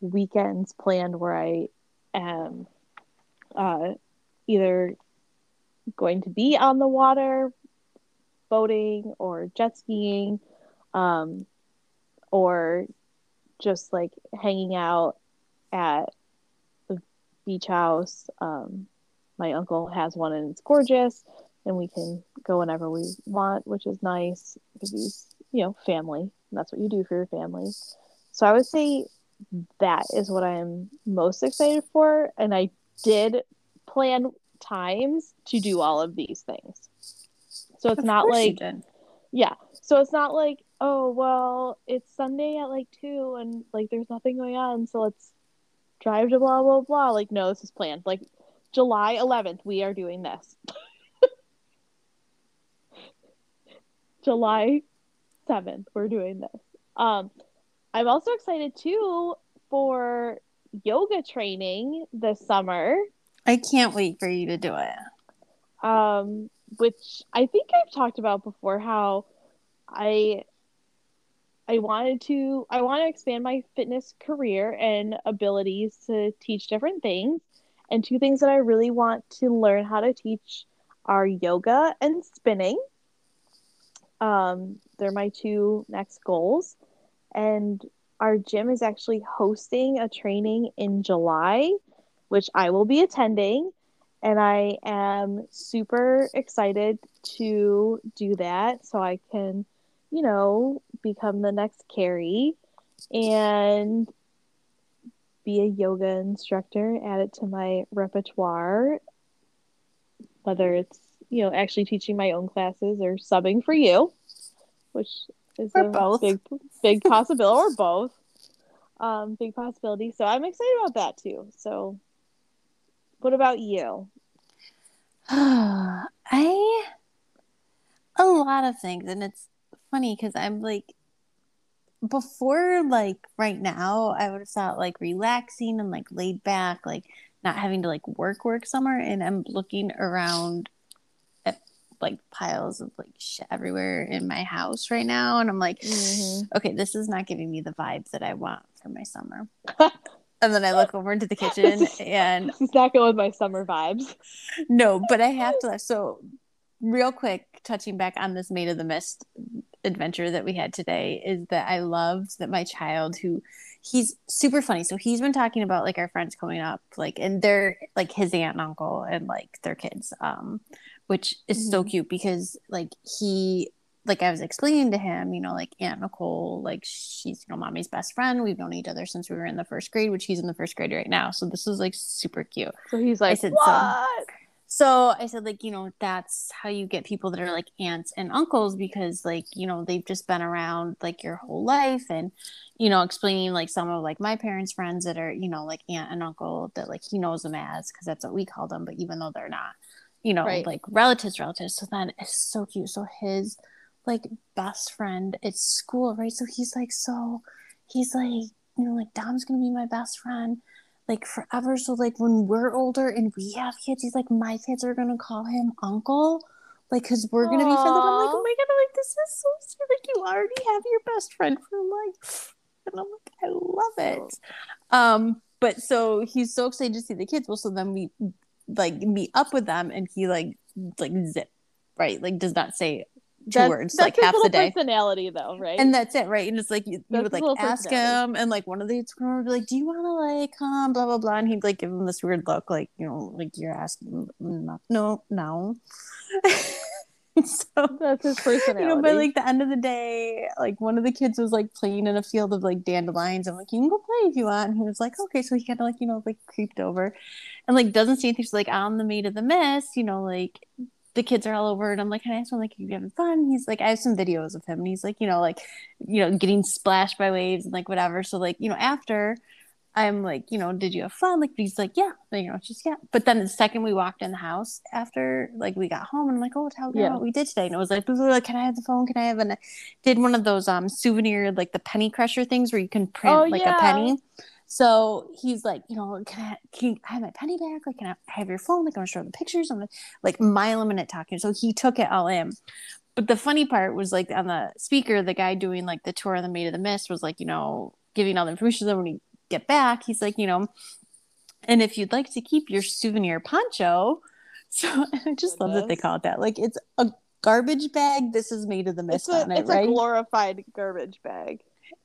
weekends planned where I am uh, either going to be on the water, boating or jet skiing, um, or just like hanging out at the beach house. Um, my uncle has one and it's gorgeous, and we can go whenever we want, which is nice because he's, you know, family. And that's what you do for your family. So I would say that is what I am most excited for. And I did plan times to do all of these things. So it's Of not like, yeah. So it's not like, oh, well, it's Sunday at like two and like there's nothing going on. So let's drive to blah, blah, blah. Like, no, this is planned. Like, July 11th, we are doing this. July 7th, we're doing this. Um, I'm also excited too for yoga training this summer, I can't wait for you to do it. um, which I think I've talked about before. How I I wanted to I want to expand my fitness career and abilities to teach different things. And two things that I really want to learn how to teach are yoga and spinning. Um, they're my two next goals. And our gym is actually hosting a training in July, which I will be attending. And I am super excited to do that so I can, you know, become the next Carrie and be a yoga instructor, add it to my repertoire, whether it's, you know, actually teaching my own classes or subbing for you, which is Or a both. big, big possibility, or both. Um, big possibility. So I'm excited about that too. So, what about you? I a lot of things, and it's funny because I'm like before, like right now, I would have thought like relaxing and like laid back, like not having to like work work summer, and I'm looking around like piles of like shit everywhere in my house right now, and I'm like, Mhm. okay, this is not giving me the vibes that I want for my summer. and then I look over into the kitchen and This is not going with my summer vibes. no, but I have to. So, real quick, touching back on this Maid of the Mist adventure that we had today, is that I loved that my child, who he's super funny. So, he's been talking about like our friends coming up, like, and they're like his aunt and uncle and like their kids, um, which is so Mhm. cute because like he like I was explaining to him, you know, like Aunt Nicole, like she's, you know, mommy's best friend. We've known each other since we were in the first grade, which he's in the first grade right now. So this is like super cute. So he's like, I said, what? So, so I said, like, you know, that's how you get people that are like aunts and uncles because, like, you know, they've just been around like your whole life. And, you know, explaining like some of like my parents' friends that are, you know, like aunt and uncle that like he knows them as because that's what we call them. But even though they're not, you know, Right. like relatives, relatives. So then it's so cute. So his like best friend at school, right? So he's like, so he's like, you know, like Dom's gonna be my best friend like forever. So like when we're older and we have kids, he's like, my kids are gonna call him uncle. Like, cause we're gonna be friends. And I'm like, oh my god, I'm like, this is so sweet. Like, you already have your best friend for life. And I'm like, I love it. Um, but so he's so excited to see the kids. Well, so then we like meet up with them and he like like zip, right? Like does not say two That's- words that's like half the day personality, though, right? and that's it, right? And it's like you, you would like ask him, and like one of the kids would be like, "Do you want to like come?" Blah blah blah, and he'd like give him this weird look, like you know, like you're asking, no, no, no. so that's his personality. you know, by like the end of the day, like one of the kids was like playing in a field of like dandelions. I'm like, you can go play if you want. And he was like, okay. So he kind of like, you know, like creeped over and like doesn't see anything. She's like, I'm the maid of the mist, you know, like the kids are all over. And I'm like, can I ask him, like, are you having fun? He's like, I have some videos of him. And he's like, you know, like, you know, getting splashed by waves and like whatever. So like, you know, after I'm like, you know, did you have fun? Like, he's like, yeah, you know, just yeah. But then the second we walked in the house after, like, we got home, and I'm like, oh, tell me Yeah. what we did today. And it was like, like, can I have the phone? Can I have? And I did one of those um souvenir, like the penny crusher things where you can print Oh, like yeah. a penny. So he's like, you know, can I, can I have my penny back? Like, can I have your phone? Like, I'm gonna show the pictures. I'm gonna like mile a minute talking. So he took it all in. But the funny part was like on the speaker, the guy doing like the tour of the Maid of the Mist was like, you know, giving all the information. Then when we get back, he's like, you know, and if you'd like to keep your souvenir poncho, so I just love that they call it that. Like it's a garbage bag. This is made of the it's mist a, on it, it's right? a glorified garbage bag.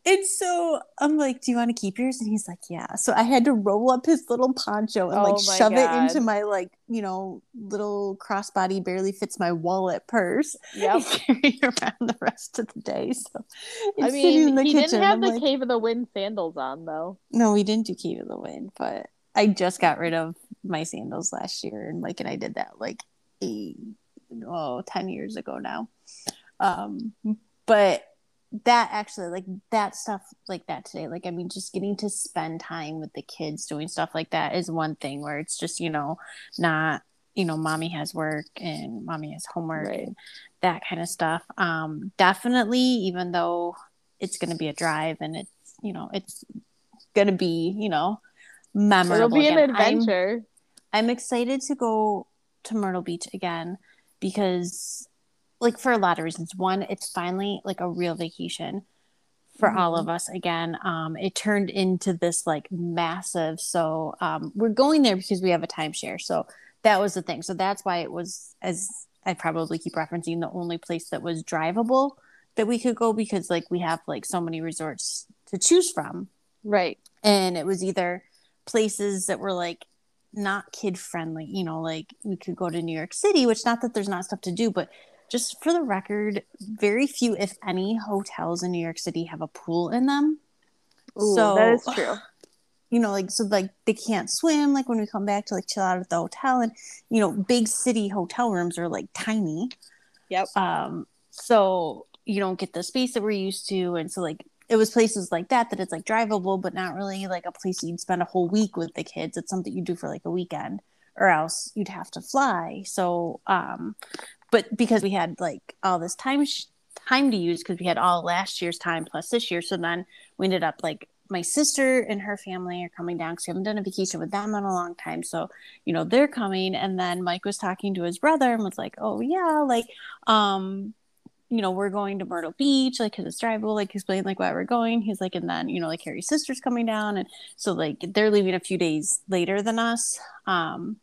And so I'm like, "Do you want to keep yours?" And he's like, "Yeah." So I had to roll up his little poncho and Oh like shove it into my like, you know, little crossbody barely fits my wallet purse. Yep. and carry it around the rest of the day. So I it's sitting in mean, the he kitchen. didn't have I'm the like, Cave of the Wind sandals on, though. no, we didn't do Cave of the Wind, but I just got rid of my sandals last year, and like, and I did that like eight, oh, 10 years ago now. Um, but that actually, like that stuff, like that today, like I mean, just getting to spend time with the kids doing stuff like that is one thing where it's just you know not you know mommy has work and mommy has homework Right. and that kind of stuff. Um, definitely, even though it's going to be a drive and it's you know it's going to be you know memorable. It'll be an again. I'm- adventure. I'm excited to go to Myrtle Beach again because, like, for a lot of reasons. One, it's finally like a real vacation for all Mhm. of us again. Um, it turned into this like massive. So um, we're going there because we have a timeshare. So that was the thing. So that's why it was, as I probably keep referencing, the only place that was drivable that we could go because like we have like so many resorts to choose from Right. and it was either places that were like not kid friendly you know like we could go to new york city which not that there's not stuff to do but just for the record very few if any hotels in new york city have a pool in them. Ooh, so that is true. you know like so like they can't swim like when we come back to like chill out at the hotel. And you know big city hotel rooms are like tiny. Yep. um so you don't get the space that we're used to. And so like it was places like that that it's like drivable but not really like a place you'd spend a whole week with the kids. It's something you do for like a weekend or else you'd have to fly. So um but because we had like all this time sh- time to use because we had all last year's time plus this year so then we ended up like my sister and her family are coming down because we haven't done a vacation with them in a long time so you know they're coming and then mike was talking to his brother and was like oh yeah like um you know we're going to myrtle beach like because it's drivable like explain like why we're going he's like and then you know like harry's sister's coming down and so like they're leaving a few days later than us um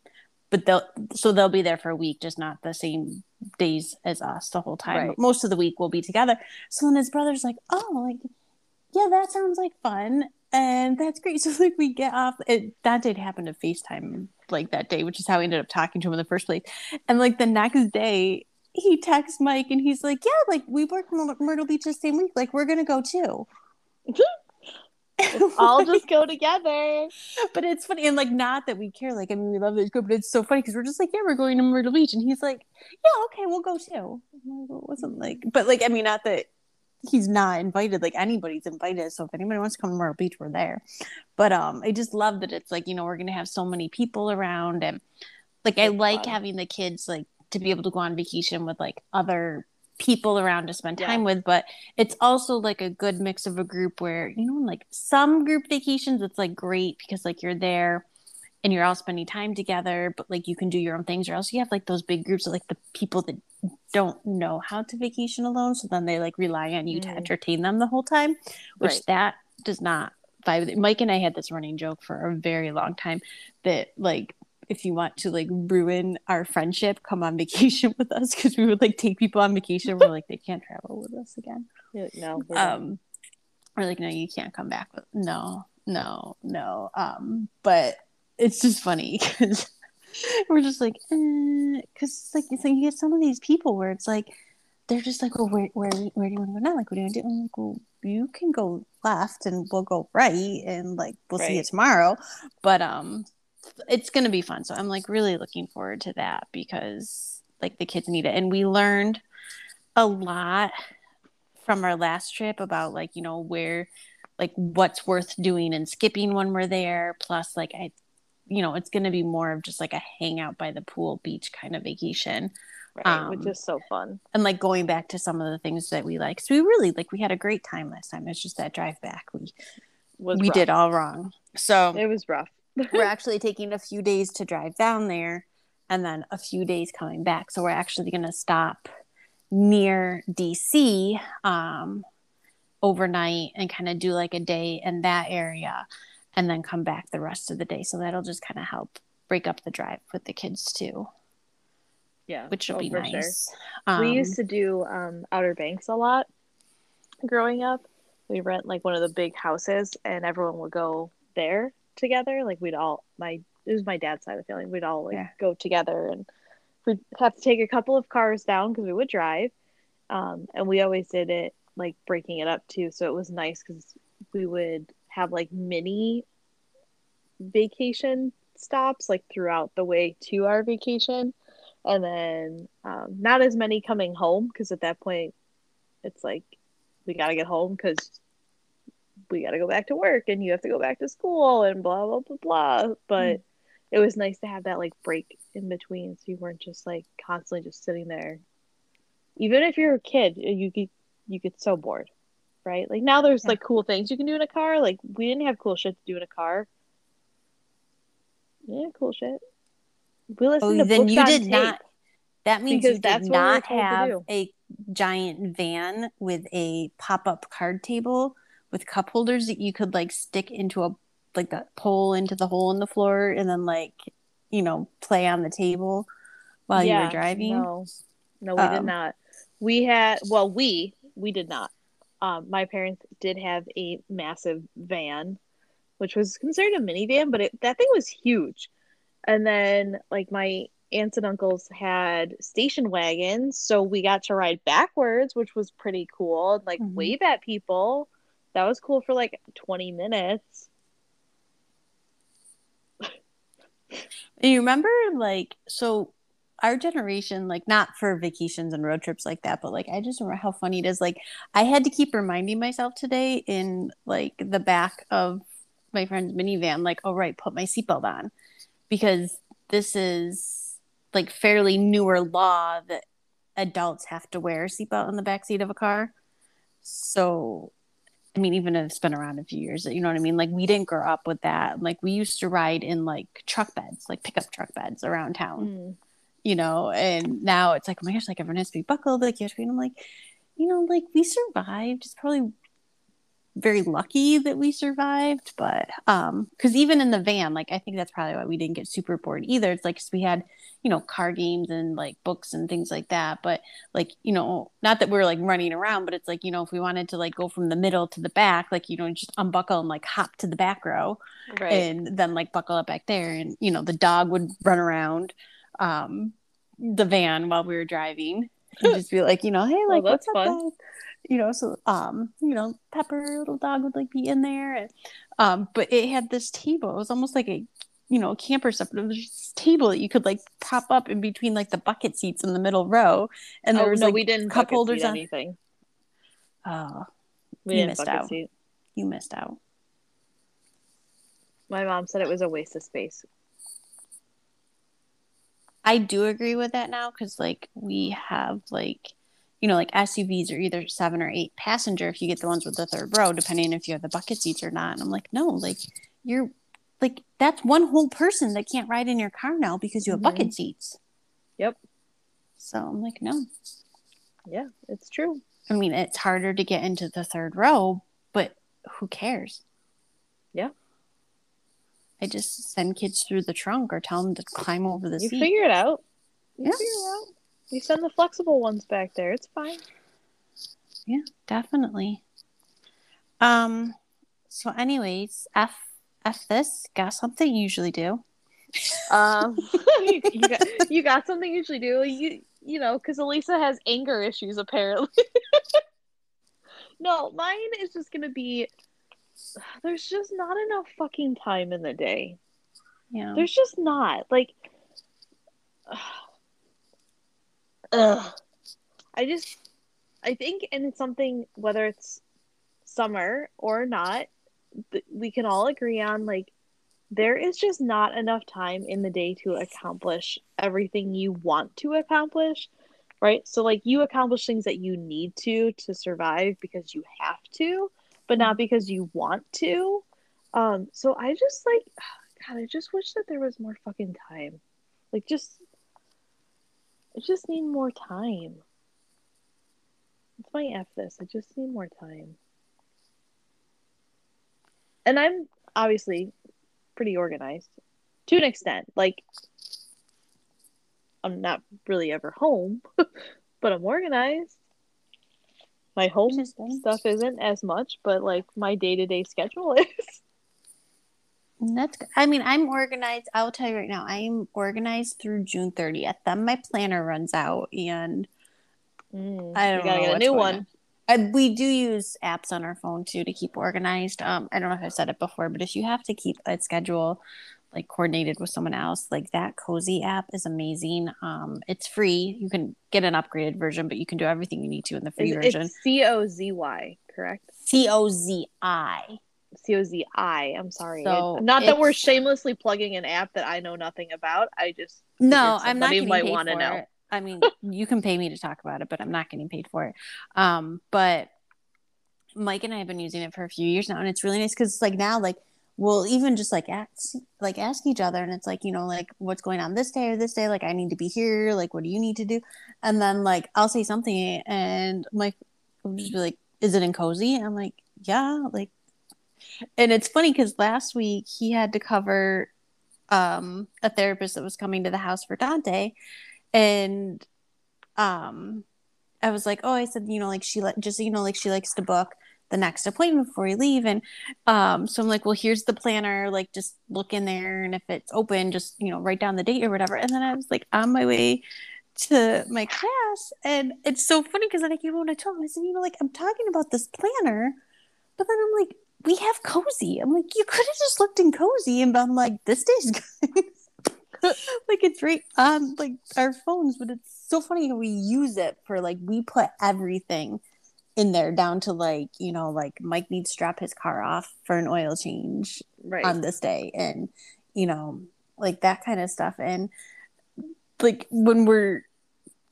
but they'll so they'll be there for a week just not the same days as us the whole time Right. but most of the week we'll be together so then his brother's like oh like yeah that sounds like fun and that's great so like we get off it that did happen to facetime like that day which is how we ended up talking to him in the first place and like the next day he texts Mike and he's like, "Yeah, like we work Myrtle Beach the same week. Like we're gonna go too." all just go together. But it's funny and like not that we care. Like I mean, we love this group, but it's so funny because we're just like, "Yeah, we're going to Myrtle Beach," and he's like, "Yeah, okay, we'll go too." It wasn't like, but like I mean, not that he's not invited. Like anybody's invited. So if anybody wants to come to Myrtle Beach, we're there. But um, I just love that it's like you know we're gonna have so many people around and like I like having the kids like to be able to go on vacation with like other people around to spend time yeah. with but it's also like a good mix of a group where you know like some group vacations it's like great because like you're there and you're all spending time together but like you can do your own things or else you have like those big groups of like the people that don't know how to vacation alone so then they like rely on you mm. to entertain them the whole time which right. that does not vibe mike and i had this running joke for a very long time that like if you want to like ruin our friendship, come on vacation with us because we would like take people on vacation. We're like, they can't travel with us again. no. Um, we're like, no, you can't come back. With- no, no, no. Um, but it's just funny because we're just like, because eh, like it's like you get some of these people where it's like they're just like, well, where where where do you want to go now? Like, what do you want to do? I'm like, well, you can go left and we'll go right, and like we'll right. see you tomorrow. But um, it's going to be fun. So I'm like really looking forward to that because like the kids need it. And we learned a lot from our last trip about like, you know, where like what's worth doing and skipping when we're there. Plus, like, I, you know, it's going to be more of just like a hangout by the pool beach kind of vacation. Right, um, which is so fun. And like going back to some of the things that we like. So we really like we had a great time last time. It's just that drive back we was we rough. did all wrong. So it was rough we're actually taking a few days to drive down there and then a few days coming back. So we're actually going to stop near DC um, overnight and kind of do like a day in that area and then come back the rest of the day. So that'll just kind of help break up the drive with the kids too. Yeah. Which will oh, be nice. Sure. Um, we used to do um, Outer Banks a lot growing up. We rent like one of the big houses and everyone would go there together. Like we'd all my it was my dad's side of the family. We'd all like yeah. go together and we'd have to take a couple of cars down because we would drive. Um, and we always did it like breaking it up too. So it was nice because we would have like mini vacation stops like throughout the way to our vacation. And then um, not as many coming home because at that point it's like we got to get home because we got to go back to work and you have to go back to school and blah blah blah blah. But mm. it was nice to have that like break in between so you weren't just like constantly just sitting there. Even if you're a kid you get you get so bored right? Like now there's yeah. like cool things you can do in a car. Like we didn't have cool shit to do in a car. Yeah cool shit. We listened oh, to then you did not that means because you did not have a giant van with a pop-up card table with cup holders that you could like stick into a like a pole into the hole in the floor and then like you know play on the table while yeah, you were driving? no. No we um, did not. We had well we we did not. Um, my parents did have a massive van which was considered a minivan but it, that thing was huge. And then like my aunts and uncles had station wagons so we got to ride backwards which was pretty cool like mm-hmm. wave at people that was cool for like 20 minutes. you remember like so our generation like not for vacations and road trips like that but like i just remember how funny it is like i had to keep reminding myself today in like the back of my friend's minivan like oh right put my seatbelt on because this is like fairly newer law that adults have to wear a seatbelt in the back seat of a car so I mean, even if it's been around a few years, you know what I mean? Like we didn't grow up with that. Like we used to ride in like truck beds, like pickup truck beds around town, mm. you know, and now it's like, oh my gosh, like everyone has to be buckled, like you have to be, and I'm like, you know, like we survived. It's probably very lucky that we survived but um because even in the van like i think that's probably why we didn't get super bored either it's like we had you know card games and like books and things like that but like you know not that we are like running around but it's like you know if we wanted to like go from the middle to the back like you know just unbuckle and like hop to the back row right. and then like buckle up back there and you know the dog would run around um the van while we were driving and just be like, you know, hey, like, that's what's up, fun. guys? You know, so um, you know, Pepper, little dog, would like be in there, and um, but it had this table. It was almost like a, you know, camper stuff, but it was this table that you could like prop up in between like the bucket seats in the middle row, and there oh was no, like we didn't cup holders on. anything. Oh, We You missed out. seat. you missed out. My mom said it was a waste of space. I do agree with that now because like we have like you know like SUVs are either seven or eight passenger if you get the ones with the third row depending if you have the bucket seats or not. And I'm like no like you're like that's one whole person that can't ride in your car now because you have Mhm. bucket seats. Yep. So I'm like no. Yeah, it's true. I mean it's harder to get into the third row, but who cares? Yeah. I just send kids through the trunk or tell them to climb over the You seat. figure it out. You Yeah. figure it out. You send the flexible ones back there. It's fine. Yeah, definitely. Um so anyways, F F this, got something you usually do. Um, you, you got you got something you usually do. You you know because Elisa has anger issues apparently. no, mine is just gonna be. There's just not enough fucking time in the day. Yeah. There's just not like. Ugh. I just, I think, and it's something whether it's summer or not, we can all agree on like there is just not enough time in the day to accomplish everything you want to accomplish right? So like you accomplish things that you need to to survive because you have to but not because you want to. Um so i just like god i just wish that there was more fucking time. Like just i just need more time it's my f this i just need more time and i'm obviously pretty organized to an extent. Like, I'm not really ever home, but I'm organized. My home stuff isn't as much, but like my day to day schedule is. That's good. I mean, I'm organized. I will tell you right now, I am organized through June 30th. Then my planner runs out and Mm, I don't gotta know get a new one. on. Uh, we do use apps on our phone too to keep organized. Um, I don't know if I've said it before, but if you have to keep a schedule like coordinated with someone else, like that Cozi app is amazing. Um, it's free. You can get an upgraded version, but you can do everything you need to in the free Is- version. C O Z Y, correct? C O Z I. C O Z I. I'm sorry. So not that we're shamelessly plugging an app that I know nothing about. I just No, I'm not getting might paid wanna for know. it. I mean, you can pay me to talk about it, but I'm not getting paid for it. Um, but Mike and I have been using it for a few years now, and it's really nice because like now, like we'll even just like ask, like ask each other, and it's like you know, like what's going on this day or this day. Like I need to be here. Like what do you need to do? And then like I'll say something, and Mike will just be like, "Is it in Cozi?" And I'm like, "Yeah." Like, and it's funny because last week he had to cover um a therapist that was coming to the house for Dante and um I was like, "Oh, I said, you know, like she like just you know like she likes to book the next appointment before you leave." And um so I'm like, "Well, here's the planner, like just look in there and if it's open, just, you know, write down the date or whatever." And then I was like on my way to my class and it's so funny because then I came home and I told him, I said, "You know, like I'm talking about this planner, but then I'm like, we have Cozi. I'm like, you could have just looked in Cozi and been like, this day's good. like it's right on um, like our phones, but it's so funny how we use it for like we put everything in there down to like, you know, like Mike needs to drop his car off for an oil change right. on this day and you know, like that kind of stuff. And like when we're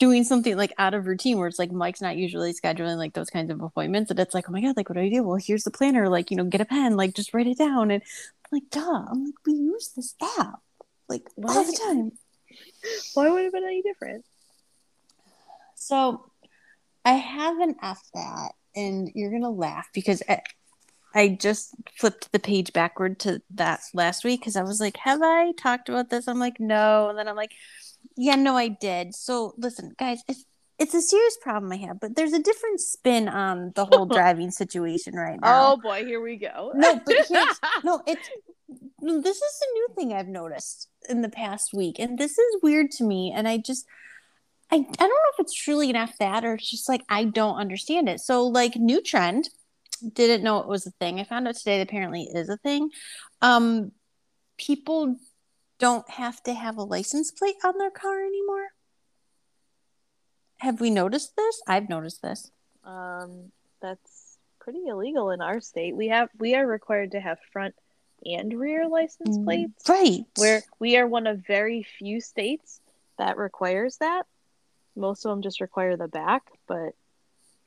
doing something like out of routine where it's like Mike's not usually scheduling like those kinds of appointments and it's like, oh my god, like what do I do? Well, here's the planner, like, you know, get a pen, like just write it down. And I'm like, duh. I'm like, we use this app like Why all the time. Why would it have been any different? So I have an F that, and you're gonna laugh because I, I just flipped the page backward to that last week because I was like, have I talked about this? I'm like, no, and then I'm like, yeah, no, I did. So listen, guys, it's it's a serious problem I have, but there's a different spin on the whole driving situation right now. Oh boy, here we go. No, but here's no, it's no, this is a new thing I've noticed in the past week, and this is weird to me. And I just, I, I don't know if it's truly enough that or it's just like I don't understand it. So like new trend, didn't know it was a thing. I found out today that apparently is a thing. Um people don't have to have a license plate on their car anymore. Have we noticed this? I've noticed this. Um, that's pretty illegal in our state. We have we are required to have front and rear license Mm, plates. Right. Where we are one of very few states that requires that. Most of them just require the back, but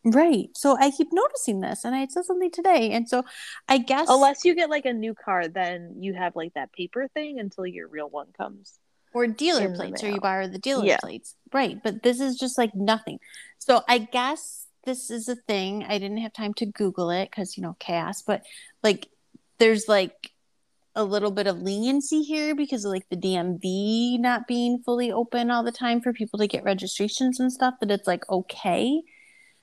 Right. So I keep noticing this and I said something today. And so I guess unless you get like a new car, then you have like that paper thing until your real one comes. or dealer plates or you borrow the dealer Yeah. plates. Right. But this is just like nothing. So I guess this is a thing. I didn't have time to Google it because, you know, chaos, but like there's like a little bit of leniency here because of like the DMV not being fully open all the time for people to get registrations and stuff, that it's like okay.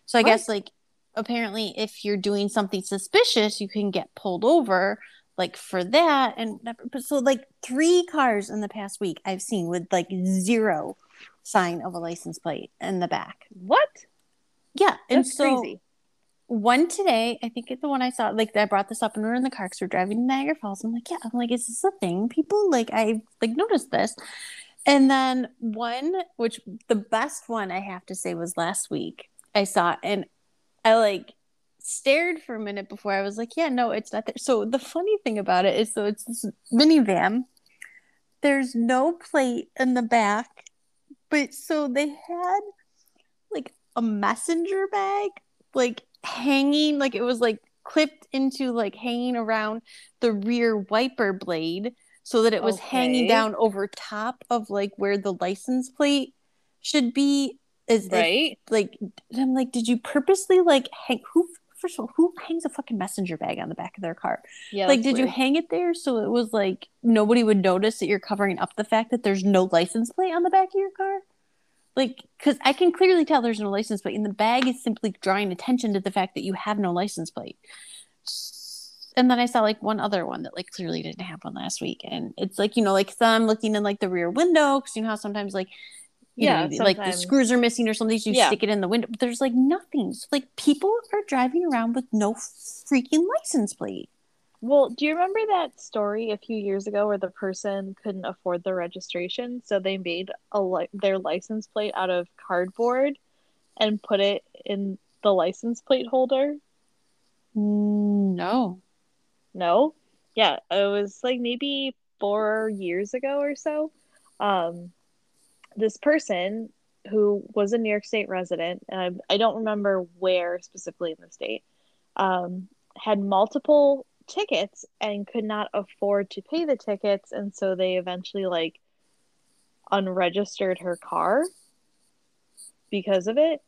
So I guess like apparently if you're doing something suspicious, you can get pulled over like for that and so like three cars in the past week I've seen with like zero sign of a license plate in the back. What? Yeah, and That's so crazy. one today, I think it's the one I saw. Like I brought this up when we were in the car because we're driving to Niagara Falls. I'm like, yeah, I'm like, is this a thing? People like I like noticed this, and then one, which the best one I have to say was last week. I saw and I like stared for a minute before I was like, yeah, no, it's not there. So the funny thing about it is, so it's this minivan. There's no plate in the back, but so they had like a messenger bag like hanging like it was like clipped into like hanging around the rear wiper blade so that it was hanging down over top of like where the license plate should be is Right? like i'm like did you purposely like hang who first of all who hangs a fucking messenger bag on the back of their car Yeah. like did you hang it there so it was like nobody would notice that you're covering up the fact that there's no license plate on the back of your car like because i can clearly tell there's no license plate and the bag is simply drawing attention to the fact that you have no license plate and then i saw like one other one that like clearly didn't one last week and it's like you know like some looking in like the rear window because you know how sometimes like you Yeah, know, like the screws are missing or something so you Yeah. stick it in the window but there's like nothing so like people are driving around with no freaking license plate Well, do you remember that story a few years ago where the person couldn't afford the registration, so they made a li- their license plate out of cardboard and put it in the license plate holder? no No. Yeah, it was like maybe 4 years ago or so. Um this person who was a New York State resident, I, I don't remember where specifically in the state, um, had multiple tickets and could not afford to pay the tickets, and so they eventually like unregistered her car because of it.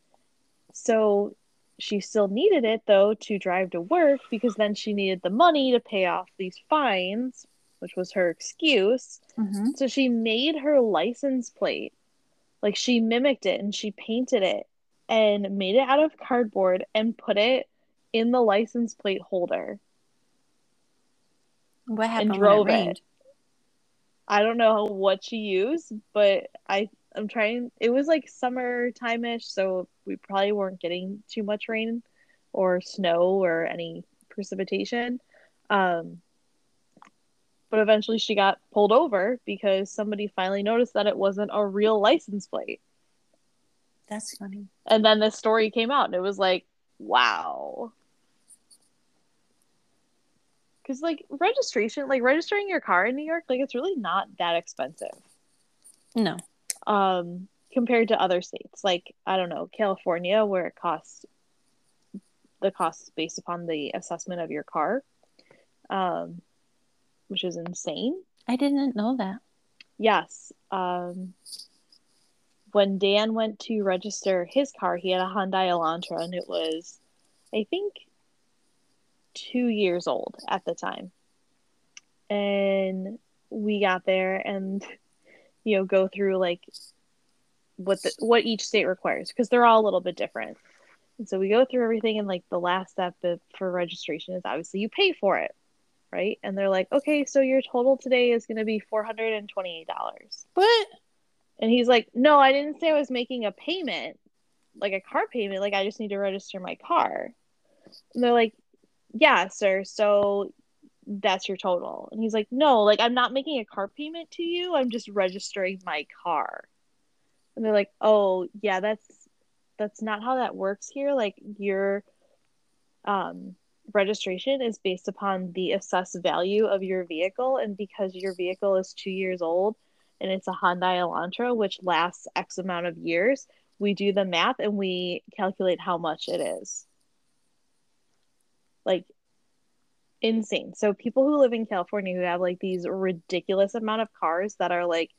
So she still needed it though to drive to work because then she needed the money to pay off these fines, which was her excuse. mm-hmm. So she made her license plate. Like she mimicked it and she painted it and made it out of cardboard and put it in the license plate holder. what happened when drove it it. I don't know what she used, but I I'm trying it was like summertime ish, so we probably weren't getting too much rain or snow or any precipitation. Um but eventually she got pulled over because somebody finally noticed that it wasn't a real license plate. that's funny And then this story came out and it was like, wow. Cuz like registration, like registering your car in New York, like it's really not that expensive. no um compared to other states like i don't know california where it costs the cost is based upon the assessment of your car um which is insane. I didn't know that. Yes um when dan went to register his car he had a hyundai elantra and it was i think two years old at the time. And we got there and you know go through like what the, what each state requires because they're all a little bit different. And so we go through everything and like the last step of, for registration is obviously you pay for it right and they're like okay so your total today is going to be $428 what And he's like, No, I didn't say I was making a payment, like a car payment. Like, I just need to register my car. And they're like, Yeah, sir. So that's your total. And he's like, No, like, I'm not making a car payment to you. I'm just registering my car. And they're like, Oh, yeah, that's that's not how that works here. Like, you're um registration is based upon the assessed value of your vehicle and because your vehicle is two years old and it's a Hyundai Elantra which lasts X amount of years, we do the math and we calculate how much it is. Like insane. So people who live in California who have like these ridiculous amount of cars that are like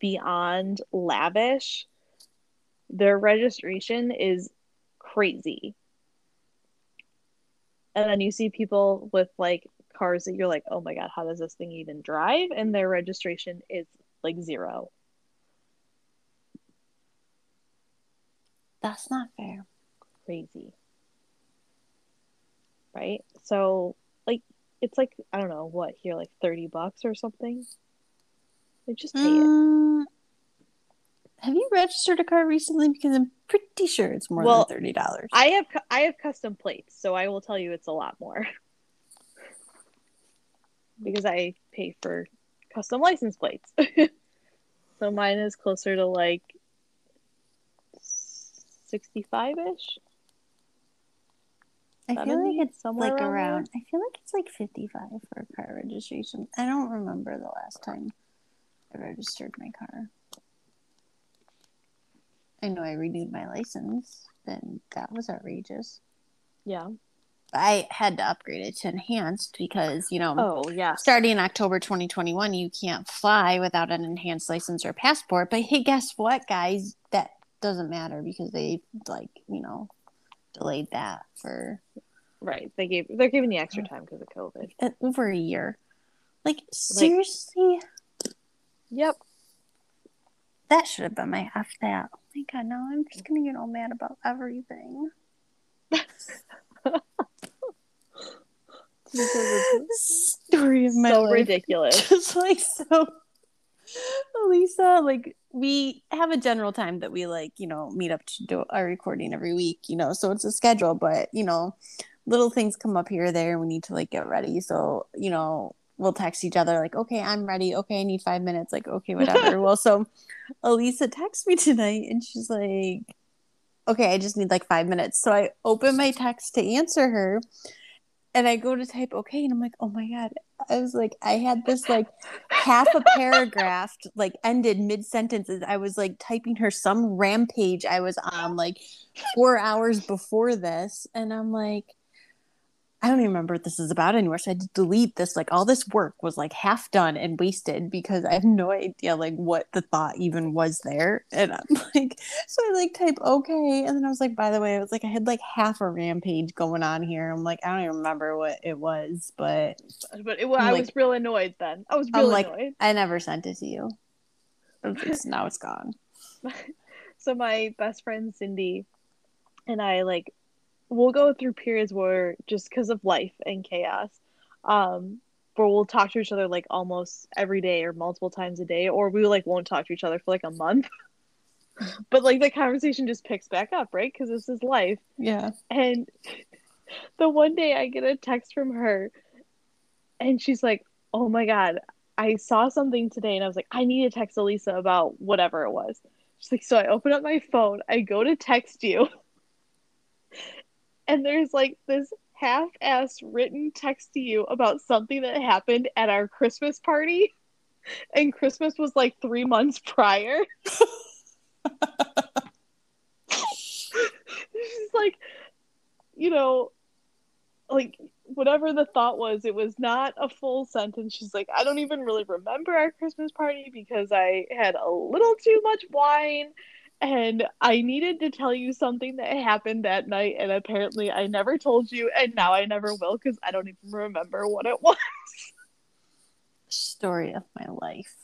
beyond lavish, their registration is crazy. And then you see people with like cars that you're like, oh my god, how does this thing even drive? And their registration is like zero. That's not fair. Crazy. Right? So like it's like I don't know what here like 30 bucks or something. Like just pay it. Mm, Have you registered a car recently? Because I'm pretty sure it's more Well, than thirty dollars. I have I have custom plates, so I will tell you it's a lot more. because I pay for custom license plates. so mine is closer to like 65ish. I feel like it's somewhere like around around. I feel like it's like fifty-five for a car registration. I don't remember the last time I registered my car. I know I renewed my license, and that was outrageous. Yeah. I had to upgrade it to enhanced because you know Oh, yeah. starting in October 2021, you can't fly without an enhanced license or passport. But hey, guess what, guys? That doesn't matter because they like you know delayed that for Right. They gave they're giving you extra time because of COVID. uh, over a year. Like seriously, Yep. that should have been my F that. My god, now I'm just gonna get all mad about everything. Story of my so life. ridiculous. just like so Lisa, like we have a general time that we like, you know, meet up to do our recording every week, you know, so it's a schedule, but you know, little things come up here or there and we need to like get ready. So, you know, we'll text each other like, okay, I'm ready. Okay, I need five minutes. Like, okay, whatever. well, so Elisa texts me tonight and she's like, okay, I just need like five minutes. So I open my text to answer her and I go to type okay, and I'm like, oh my god. I was like, I had this like half a paragraph like ended mid sentences. I was like typing her some rampage I was on like four hours before this, and I'm like, I don't even remember what this is about anymore. So I had to delete this. Like all this work was like half done and wasted because I have no idea like what the thought even was there. And I'm like, so I like type okay, and then I was like, by the way, I was like, I had like half a rampage going on here. I'm like, I don't even remember what it was, but But it, I I'm was real annoyed then. I was I'm real like- annoyed. I never sent it to you. It's, now it's gone. so my best friend Cindy and I like we'll go through periods where just because of life and chaos, um, where we'll talk to each other like almost every day or multiple times a day, or we like won't talk to each other for like a month. but like the conversation just picks back up, right? Because this is life. Yeah. And the one day I get a text from her and she's like, Oh my God, I saw something today. And I was like, I need to text Elisa about whatever it was. She's like, So I open up my phone, I go to text you. And there's like this half ass written text to you about something that happened at our Christmas party. And Christmas was like three months prior. She's like, you know, like whatever the thought was, it was not a full sentence. She's like, I don't even really remember our Christmas party because I had a little too much wine and I needed to tell you something that happened that night. And apparently, I never told you, and now I never will because I don't even remember what it was. Story of my life.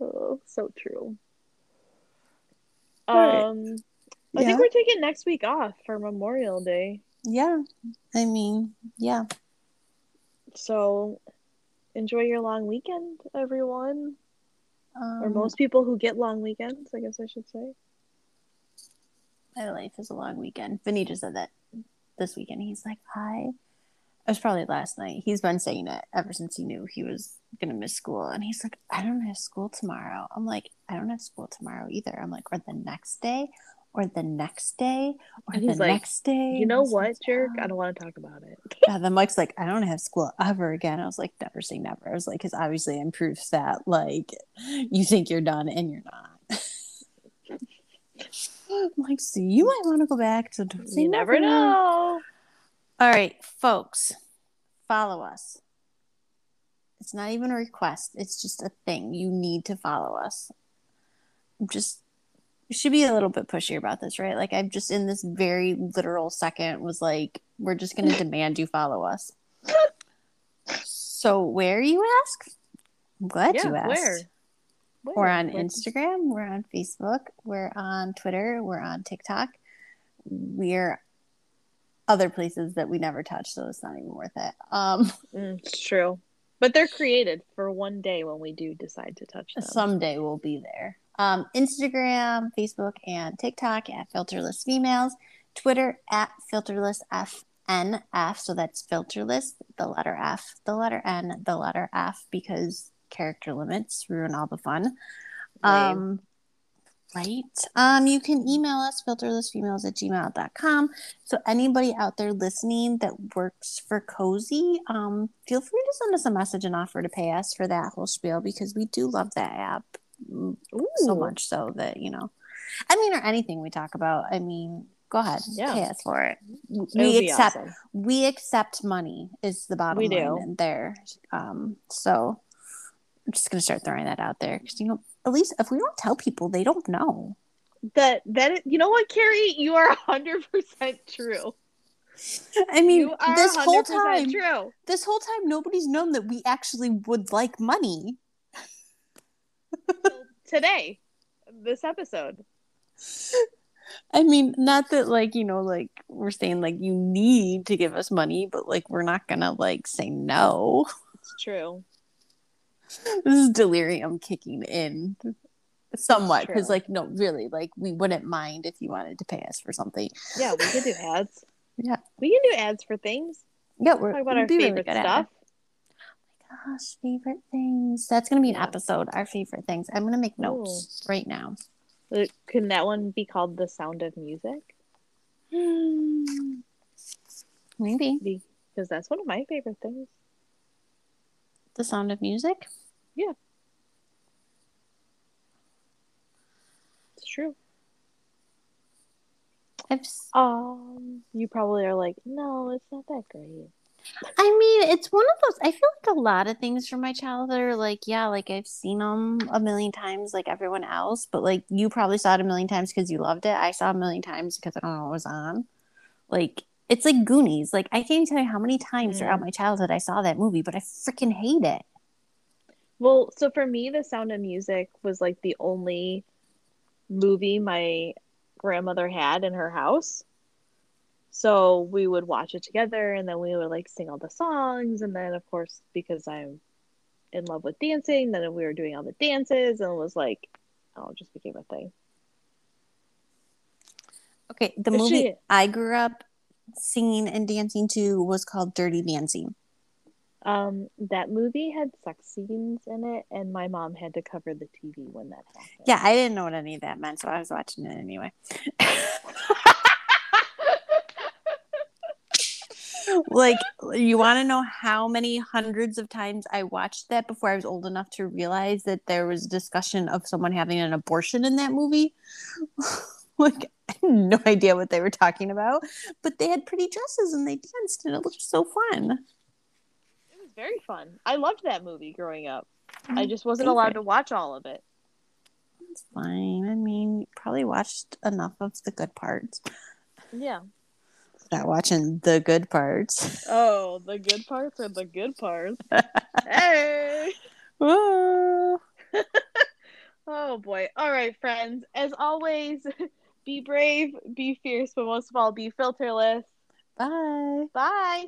Oh, so true. Right. Um, I Yeah. think we're taking next week off for Memorial Day. Yeah. I mean, yeah. So enjoy your long weekend, everyone. Um, or most people who get long weekends, I guess I should say. my life is a long weekend. Vinny just said that this weekend. He's like, I. It was probably last night. He's been saying it ever since he knew he was gonna miss school, and he's like, I don't have school tomorrow. I'm like, I don't have school tomorrow either. I'm like, or the next day, or the next day, or And the like, next day. You know And I was what, jerk? I don't want to talk about it. Yeah, then Mike's like, I don't have school ever again. I was like, never say never. I was like, because obviously I'm proof that like you think you're done and you're not. I'm like, so you might want to go back to don't you never know. All right, folks, follow us. It's not even a request, it's just a thing. You need to follow us. I'm just should be a little bit pushy about this, right? Like I'm just in this very literal second was like, we're just gonna demand you follow us. So where you ask? I'm glad Yeah, you asked. where? We're on Where- Instagram, we're on Facebook, we're on Twitter, we're on TikTok. We're other places that we never touch, so it's not even worth it. Um Mm, it's true. But they're created for one day when we do decide to touch them. someday we'll be there. Um Instagram, Facebook, and TikTok at filterless females, Twitter at filterless FNF, so that's filterless, the letter F, the letter N, the letter F, because character limits ruin all the fun. Um, right. Um, you can email us filterlessfemales at gmail.com. So anybody out there listening that works for Cozi, um, feel free to send us a message and offer to pay us for that whole spiel because we do love that app mm, so much so that, you know, I mean, or anything we talk about. I mean, go ahead, Yeah. pay us for it. We accept awesome. we accept money is the bottom We line do. in there. Um, so I'm just gonna start throwing that out there because you know, at least if we don't tell people, they don't know. that that you know what, Carrie, you are hundred percent true. I mean, this whole time, true. this whole time, nobody's known that we actually would like money. Today, this episode. I mean, not that like you know, like we're saying like you need to give us money, but like we're not gonna like say no. It's true. this is delirium kicking in somewhat because like no really like we wouldn't mind if you wanted to pay us for something Yeah, we could do ads. Yeah. We can do ads for things. yeah we're Talk about our be really stuff. Gosh favorite things that's gonna be an episode our favorite things i'm gonna make notes right now Uh, Couldn't that one be called The Sound of Music? maybe Because that's one of my favorite things. the sound of music Yeah, It's true. I've, s- Um, you probably are like, no, it's not that great. I mean it's one of those i feel like a lot of things from my childhood are like yeah like i've seen them a million times like everyone else but like you probably saw it a million times because you loved it i saw it a million times because i don't know what was on like it's like goonies like i can't even tell you how many times Mm. throughout my childhood i saw that movie but i freaking hate it Well, so for me, The Sound of Music was like the only movie my grandmother had in her house. So we would watch it together and then we would like sing all the songs. And then, of course, because I'm in love with dancing, then we were doing all the dances and it was like, oh, it just became a thing. okay the movie she- i grew up singing and dancing to was called dirty dancing Um, that movie had sex scenes in it, and my mom had to cover the TV when that happened. yeah i didn't know what any of that meant so i was watching it anyway like you want to know how many hundreds of times i watched that before i was old enough to realize that there was discussion of someone having an abortion in that movie like i had no idea what they were talking about but they had pretty dresses and they danced and it looked so fun It was very fun. I loved that movie growing up. I mm, just wasn't allowed to watch all of it. it's fine i mean you probably watched enough of the good parts Yeah. Not watching the good parts Oh, the good parts are the good parts. hey. Oh boy. All right, friends. As always, be brave, be fierce, but most of all, be filterless. bye Bye.